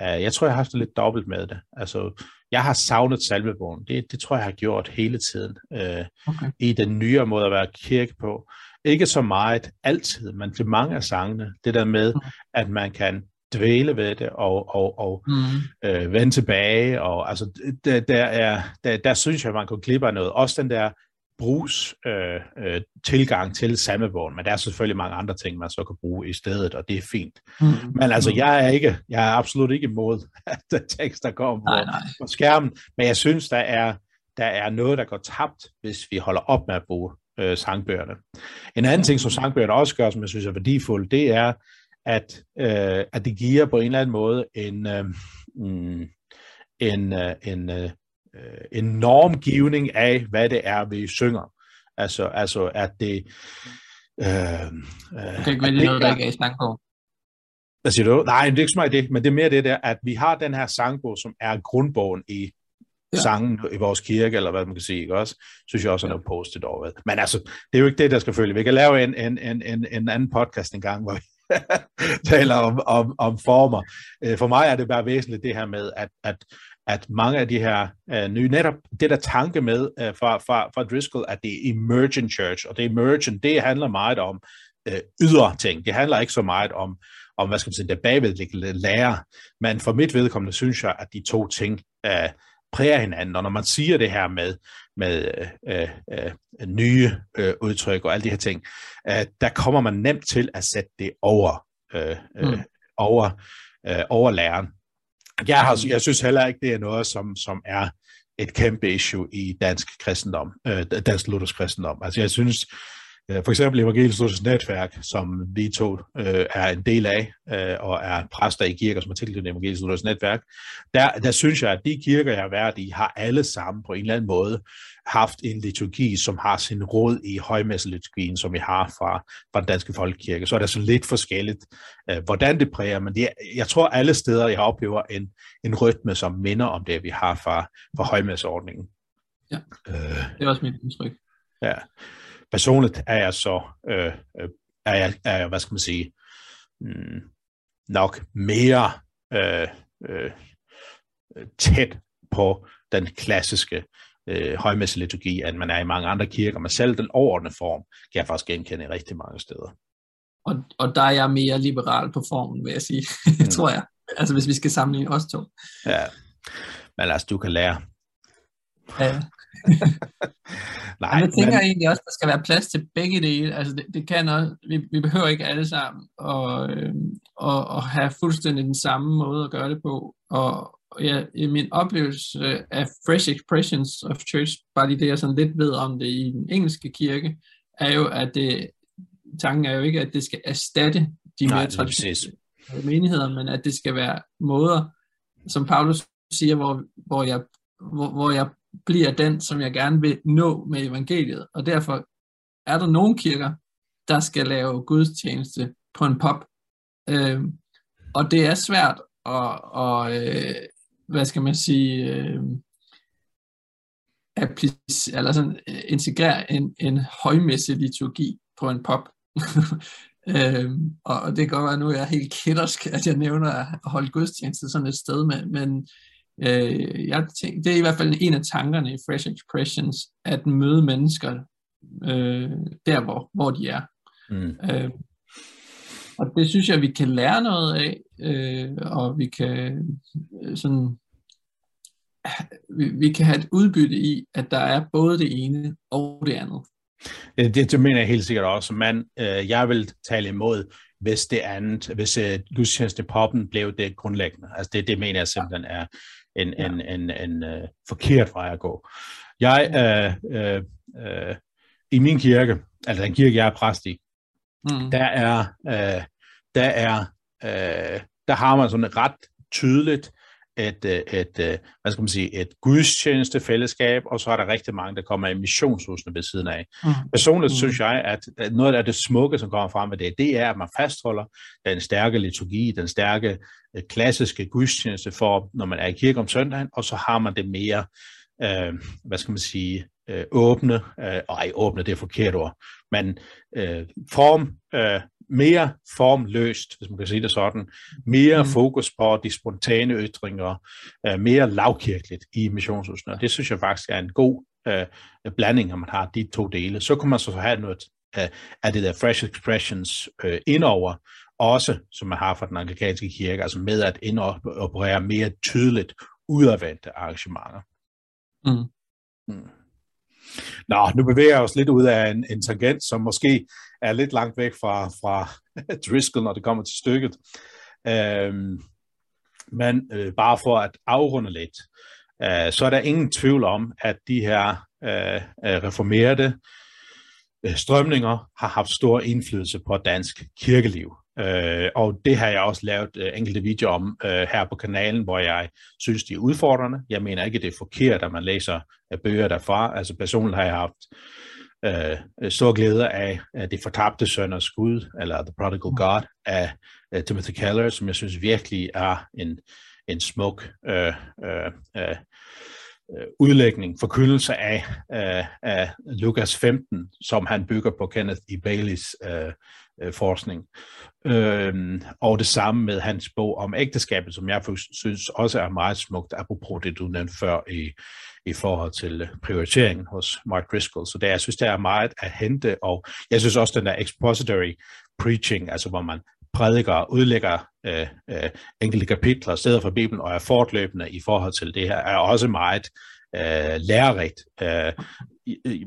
Øh, jeg tror, jeg har haft det lidt dobbelt med det. Altså, jeg har savnet salmebogen. Det, det tror jeg, jeg har gjort hele tiden øh, okay. i den nye måde at være kirke på. Ikke så meget altid, men til mange af sangene. Det der med, okay. at man kan dvæle ved det og, og, og mm. øh, vende tilbage. Og, altså, der, der, er, der, der synes jeg, man kunne klippe noget. Også den der brugs øh, øh, tilgang til salmebogen, men der er selvfølgelig mange andre ting, man så kan bruge i stedet, og det er fint. Mm. Men altså, mm. jeg er ikke, jeg er absolut ikke imod, (laughs) at tekster kommer på, nej, nej. på skærmen, men jeg synes, der er, der er noget, der går tabt, hvis vi holder op med at bruge øh, sangbøgerne. En anden ting, som sangbøgerne også gør, som jeg synes er værdifuld, det er, at, øh, at det giver på en eller anden måde en, øh, mm, en, øh, en, øh, en normgivning af, hvad det er, vi synger. Altså, altså at det... Øh, øh, det kan ikke være noget, der ikke er i sangbogen. Hvad siger du? Nej, det er ikke så meget det, men det er mere det der, at vi har den her sangbog, som er grundbogen i ja. sangen i vores kirke, eller hvad man kan sige, ikke også? Synes jeg også er noget postet over. Men altså, det er jo ikke det, der skal følge. Vi kan lave en, en, en, en, en anden podcast en gang, hvor vi (laughs) taler om, om, om former. Øh, for mig er det bare væsentligt det her med, at, at, at mange af de her uh, nye, netop det der tanke med uh, fra, fra, fra Driscoll, at det er emergent church, og det emergent, det handler meget om uh, ydre ting. Det handler ikke så meget om, om hvad skal man sige, det bagvedliggende lære, men for mit vedkommende synes jeg, at de to ting uh, præger hinanden, og når man siger det her med, med øh, øh, nye øh, udtryk og alle de her ting, øh, der kommer man nemt til at sætte det over, øh, øh, mm. over, øh, over læreren. Jeg, har, jeg synes heller ikke, det er noget, som, som er et kæmpe issue i dansk kristendom, øh, dansk luthersk kristendom. Altså jeg synes, for eksempel Evangelisk Netværk, som vi to øh, er en del af, øh, og er præster i kirker, som er tilknyttet Evangelisk Netværk, der, der synes jeg, at de kirker, jeg har været i, har alle sammen på en eller anden måde haft en liturgi, som har sin råd i højmesseliturgien, som vi har fra, fra den danske folkekirke. Så er det så lidt forskelligt, øh, hvordan det præger, men det, jeg tror alle steder, jeg oplever en, en rytme, som minder om det, vi har fra, fra højmesseordningen. Ja, øh, det er også mit indtryk. Ja. Personligt er jeg så, øh, øh, er, jeg, er jeg, hvad skal man sige, mm, nok mere øh, øh, tæt på den klassiske øh, højmesseliturgi, end man er i mange andre kirker, men selv den overordnede form kan jeg faktisk genkende i rigtig mange steder. Og, og der er jeg mere liberal på formen, vil jeg sige, (laughs) mm. tror jeg. Altså hvis vi skal sammenligne os to. Ja, men altså du kan lære. Ja. (laughs) Nej, jeg tænker men... egentlig også, at der skal være plads til begge dele. Altså det, det kan også, vi, vi behøver ikke alle sammen at, øh, at, at have fuldstændig den samme måde at gøre det på. Og, ja, i min oplevelse af Fresh Expressions of Church, bare lige det jeg sådan lidt ved om det i den engelske kirke, er jo, at det, tanken er jo ikke, at det skal erstatte de mere traditionelle menigheder, men at det skal være måder, som Paulus siger, hvor, hvor, jeg, hvor, hvor jeg bliver den, som jeg gerne vil nå med evangeliet. Og derfor er der nogle kirker, der skal lave gudstjeneste på en pop. Øh, og det er svært at, at øh, hvad skal man sige, øh, applic- eller sådan, øh, integrere en, en højmæssig liturgi på en pop. (laughs) øh, og det kan godt være, at nu er jeg helt kættersk, at jeg nævner at holde gudstjeneste sådan et sted, med, men øh, jeg tænker, det er i hvert fald en af tankerne i Fresh Expressions, at møde mennesker øh, der, hvor, hvor de er. Mm. Øh, og det synes jeg, vi kan lære noget af, øh, og vi kan øh, sådan, vi, vi kan have et udbytte i, at der er både det ene og det andet. Det, det mener jeg helt sikkert også, men øh, jeg vil tale imod, hvis det andet, hvis øh, gudstjeneste poppen blev det grundlæggende. Altså det, det mener jeg simpelthen er en, ja. en, en, en uh, forkert vej at gå. Jeg, øh, øh, øh, i min kirke, altså den kirke, jeg er præst i, mm. der er, øh, der er, øh, der har man sådan et ret tydeligt et, øh, et, øh, hvad skal man sige, et gudstjenestefællesskab, og så er der rigtig mange, der kommer i missionshusene ved siden af. Mm. Personligt mm. synes jeg, at noget af det smukke, som kommer frem med det, det er, at man fastholder den stærke liturgi, den stærke øh, klassiske gudstjeneste for, når man er i kirke om søndagen, og så har man det mere, øh, hvad skal man sige, øh, åbne, øh, ej, åbne, det er forkert ord, men øh, form, øh, mere formløst, hvis man kan sige det sådan, mere mm. fokus på de spontane ytringer, uh, mere lavkirkeligt i missionshusene. Det synes jeg faktisk er en god uh, blanding, når man har de to dele. Så kan man så have noget uh, af det der fresh expressions uh, indover, også som man har fra den anglikanske kirke, altså med at indoperere mere tydeligt udadvendte arrangementer. Mm. Mm. Nå, nu bevæger jeg os lidt ud af en, en tangent, som måske er lidt langt væk fra, fra (laughs) Driscoll, når det kommer til stykket. Øhm, men øh, bare for at afrunde lidt, øh, så er der ingen tvivl om, at de her øh, øh reformerede øh, strømninger har haft stor indflydelse på dansk kirkeliv. Øh, og det har jeg også lavet øh, enkelte videoer om øh, her på kanalen, hvor jeg synes, de er udfordrende. Jeg mener ikke, det er forkert, at man læser øh, bøger derfra. Altså personligt har jeg haft øh, stor glæde af, af Det fortabte sønders Gud, eller The Prodigal mm. God, af uh, Timothy Keller, som jeg synes virkelig er en, en smuk øh, øh, øh, udlægning, forkyndelse af, øh, af Lukas 15, som han bygger på Kenneth E. Baileys øh, øh, forskning. Øhm, og det samme med hans bog om ægteskabet, som jeg synes også er meget smukt, apropos det, du nævnte før i, i forhold til øh, prioriteringen hos Mark Driscoll. Så det, jeg synes, der er meget at hente, og jeg synes også, den der expository preaching, altså hvor man prædiker udlægger øh, øh, enkelte kapitler, steder fra Bibelen, og er fortløbende i forhold til det her, er også meget øh, lærerigt. Øh,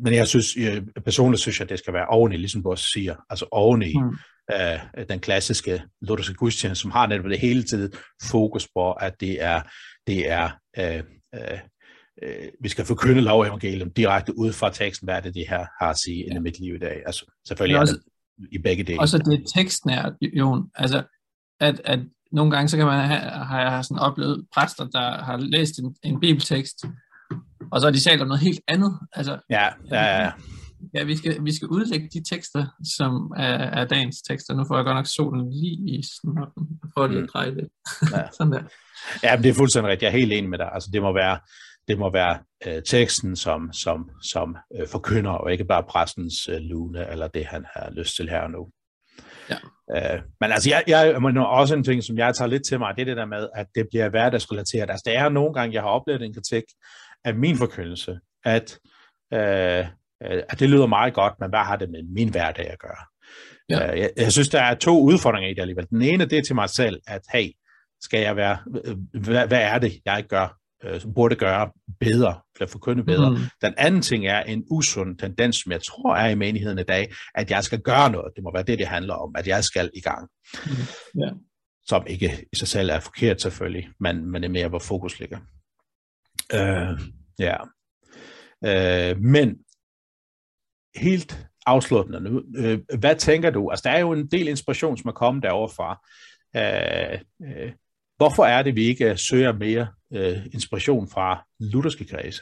men jeg synes, øh, personligt synes jeg, det skal være oveni, ligesom du også siger, altså oveni mm. øh, den klassiske lutherske gudstjeneste, som har netop det hele tiden fokus på, at det er, det er øh, øh, øh, vi skal forkynde lov evangelium direkte ud fra teksten, hvad er det, de her har at sige ja. i mit liv i dag. Altså, selvfølgelig også, er det i begge dele. Og så det tekstnært, Jon. Altså, at, at nogle gange, så kan man have, har jeg sådan oplevet præster, der har læst en, en bibeltekst, og så har de talt om noget helt andet. Altså, ja, ja, ja. Ja, vi skal, vi skal udlægge de tekster, som er, er dagens tekster. Nu får jeg godt nok solen lige i får lige at mm. dreje lidt. Ja. (laughs) Sådan der. Ja, men det er fuldstændig rigtigt. Jeg er helt enig med dig. Altså, det må være, det må være øh, teksten, som, som, som øh, forkynder, og ikke bare præstens øh, lune, eller det, han har lyst til her og nu. Ja. Øh, men altså, jeg, jeg, men også en ting, som jeg tager lidt til mig, det er det der med, at det bliver hverdagsrelateret. Altså, det er nogle gange, jeg har oplevet en kritik af min forkyndelse, at, øh, at det lyder meget godt, men hvad har det med min hverdag at gøre? Ja. Øh, jeg, jeg synes, der er to udfordringer i det alligevel. Den ene, det er til mig selv, at hey, skal jeg være, hvad, hvad er det, jeg gør, øh, burde gøre bedre, at forkynde bedre. Mm. Den anden ting er en usund tendens, som jeg tror er i menigheden i dag, at jeg skal gøre noget. Det må være det, det handler om, at jeg skal i gang. Mm. Yeah. Som ikke i sig selv er forkert selvfølgelig, men, men det er mere, hvor fokus ligger. Uh, ja. Øh, men helt afsluttende nu, øh, hvad tænker du? Altså, der er jo en del inspiration, som er kommet derovre fra. Øh, øh, Hvorfor er det, vi ikke søger mere øh, inspiration fra lutherske kredse?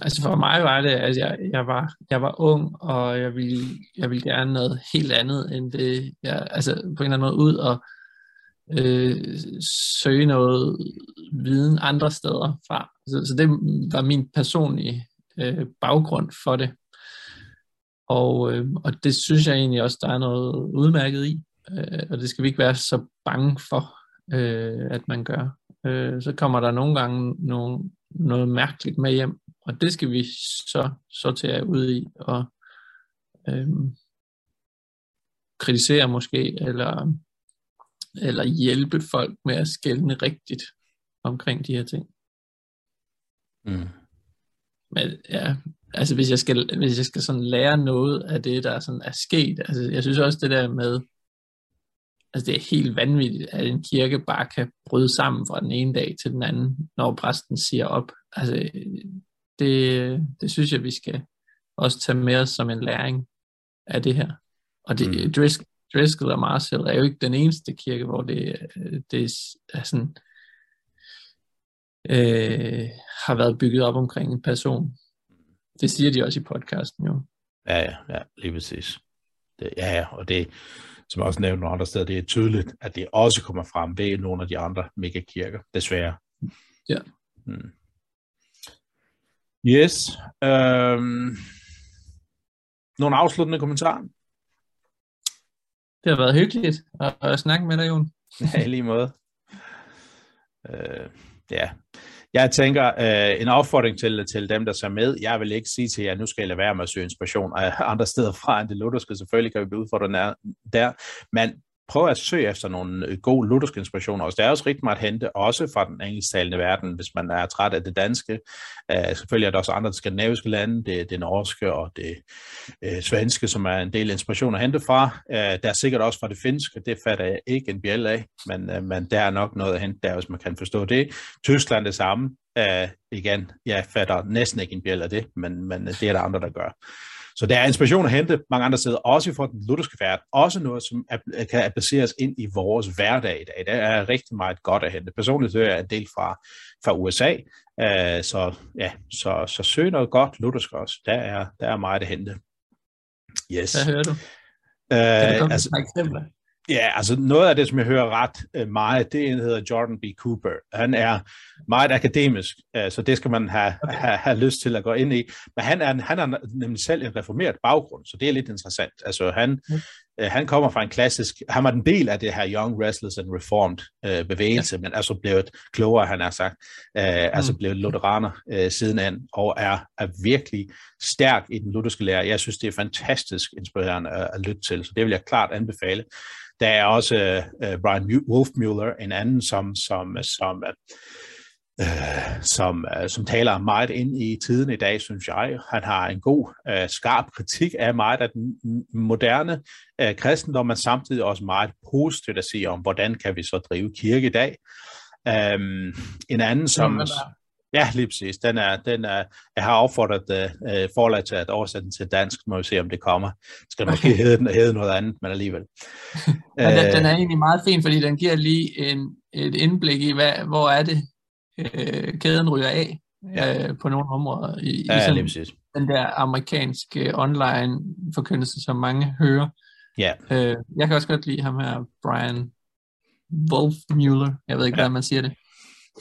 Altså for mig var det, at jeg, jeg, var, jeg var ung, og jeg ville, jeg ville gerne noget helt andet end det. Jeg, altså på en eller anden måde ud og øh, søge noget viden andre steder fra. Så, så det var min personlige øh, baggrund for det. Og, øh, og det synes jeg egentlig også, der er noget udmærket i øh, og det skal vi ikke være så bange for, øh, at man gør. Øh, så kommer der nogle gange nogle, noget mærkeligt med hjem, og det skal vi så sortere ud i og øh, kritisere måske, eller, eller hjælpe folk med at skælne rigtigt omkring de her ting. Mm. Men ja, altså hvis jeg skal, hvis jeg skal sådan lære noget af det, der sådan er sket, altså jeg synes også det der med, Altså det er helt vanvittigt, at en kirke bare kan bryde sammen fra den ene dag til den anden, når præsten siger op. Altså det, det synes jeg, vi skal også tage med os som en læring af det her. Og det, mm. Driscoll, Driscoll og Marshall er jo ikke den eneste kirke, hvor det, det er sådan, øh, har været bygget op omkring en person. Det siger de også i podcasten jo. Ja, ja, ja lige præcis. Det, ja, ja, og det, som jeg også nævnte nogle andre steder, det er tydeligt, at det også kommer frem ved nogle af de andre megakirker, desværre. Ja. Hmm. Yes. Um, nogle afsluttende kommentarer? Det har været hyggeligt at snakke med dig, Jon. (laughs) ja, i lige måde. Øh, ja, jeg tænker, øh, en opfordring til, til dem, der ser med, jeg vil ikke sige til jer, at nu skal jeg lade være med at søge inspiration af andre steder fra end det lutherske. Selvfølgelig kan vi blive udfordret der, men prøv at søge efter nogle øh, gode lutherske inspirationer. Og der er også rigtig meget at hente, også fra den engelsktalende verden, hvis man er træt af det danske. Uh, selvfølgelig er der også andre skandinaviske lande, det, det norske og det uh, svenske, som er en del inspiration at hente fra. Uh, der er sikkert også fra det finske, det fatter jeg ikke en bjæl af, men, uh, men der er nok noget at hente der, hvis man kan forstå det. Tyskland det samme. Uh, igen, jeg fatter næsten ikke en bjæl af det, men, men det er der andre, der gør. Så der er inspiration at hente mange andre steder, også fra den lutherske verden, også noget, som kan appliceres ind i vores hverdag i dag. Der er rigtig meget godt at hente. Personligt hører jeg en del fra, fra USA, uh, så, ja, så, så søg noget godt luthersk også. Der er, der er meget at hente. Yes. Hvad hører du? Uh, kan du komme altså, med eksempler? Ja, altså noget af det, som jeg hører ret øh, meget, det hedder Jordan B. Cooper. Han er meget akademisk, øh, så det skal man have, okay. have, have lyst til at gå ind i. Men han er, han er nemlig selv en reformeret baggrund, så det er lidt interessant. Altså han, mm. øh, han kommer fra en klassisk, han var en del af det her Young Restless and Reformed øh, bevægelse, ja. men altså blevet klogere, han har sagt, øh, altså mm. altså blevet lutheraner øh, sidenhen, og er, er virkelig stærk i den lutherske lære. Jeg synes, det er fantastisk inspirerende at, at lytte til, så det vil jeg klart anbefale. Der er også uh, Brian Wolfmuller, en anden, som, som, som, uh, som, uh, som taler meget ind i tiden i dag, synes jeg. Han har en god, uh, skarp kritik af meget af den moderne uh, kristendom, men samtidig også meget positivt at sige om, hvordan kan vi så drive kirke i dag. Um, en anden, som... Ja, lige præcis. Den er, den er, jeg har opfordret uh, forlaget til at oversætte den til dansk, må vi se, om det kommer. Skal måske okay. hedde, hedde noget andet, men alligevel. (laughs) ja, den, den er egentlig meget fin, fordi den giver lige en, et indblik i, hvad, hvor er det, øh, kæden ryger af ja. øh, på nogle områder i, ja, i sådan, lige præcis. den der amerikanske online forkyndelse, som mange hører. Ja. Øh, jeg kan også godt lide ham her, Brian Wolfmuller. Jeg ved ikke, ja. hvordan man siger det.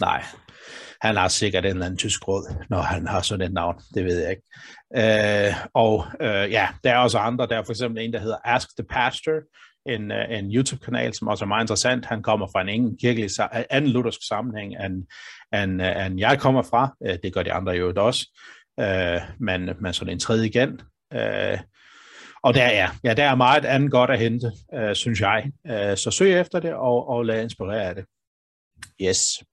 Nej, han har sikkert en eller anden tysk råd, når han har sådan et navn. Det ved jeg ikke. Øh, og øh, ja, der er også andre. Der er for eksempel en, der hedder Ask the Pastor, en, øh, en YouTube-kanal, som også er meget interessant. Han kommer fra en ingen kirkelig, anden luthersk sammenhæng, end, end, øh, end jeg kommer fra. Øh, det gør de andre jo også. Øh, men, men sådan en tredje igen. Øh, og der er, ja, der er meget andet godt at hente, øh, synes jeg. Øh, så søg efter det, og, og lad inspirere af det. Yes.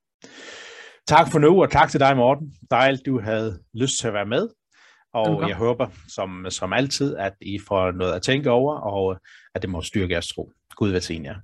Tak for nu, og tak til dig, Morten. Dejligt, du havde lyst til at være med. Og okay. jeg håber, som, som altid, at I får noget at tænke over, og at det må styrke jeres tro. Gud velsigne jer.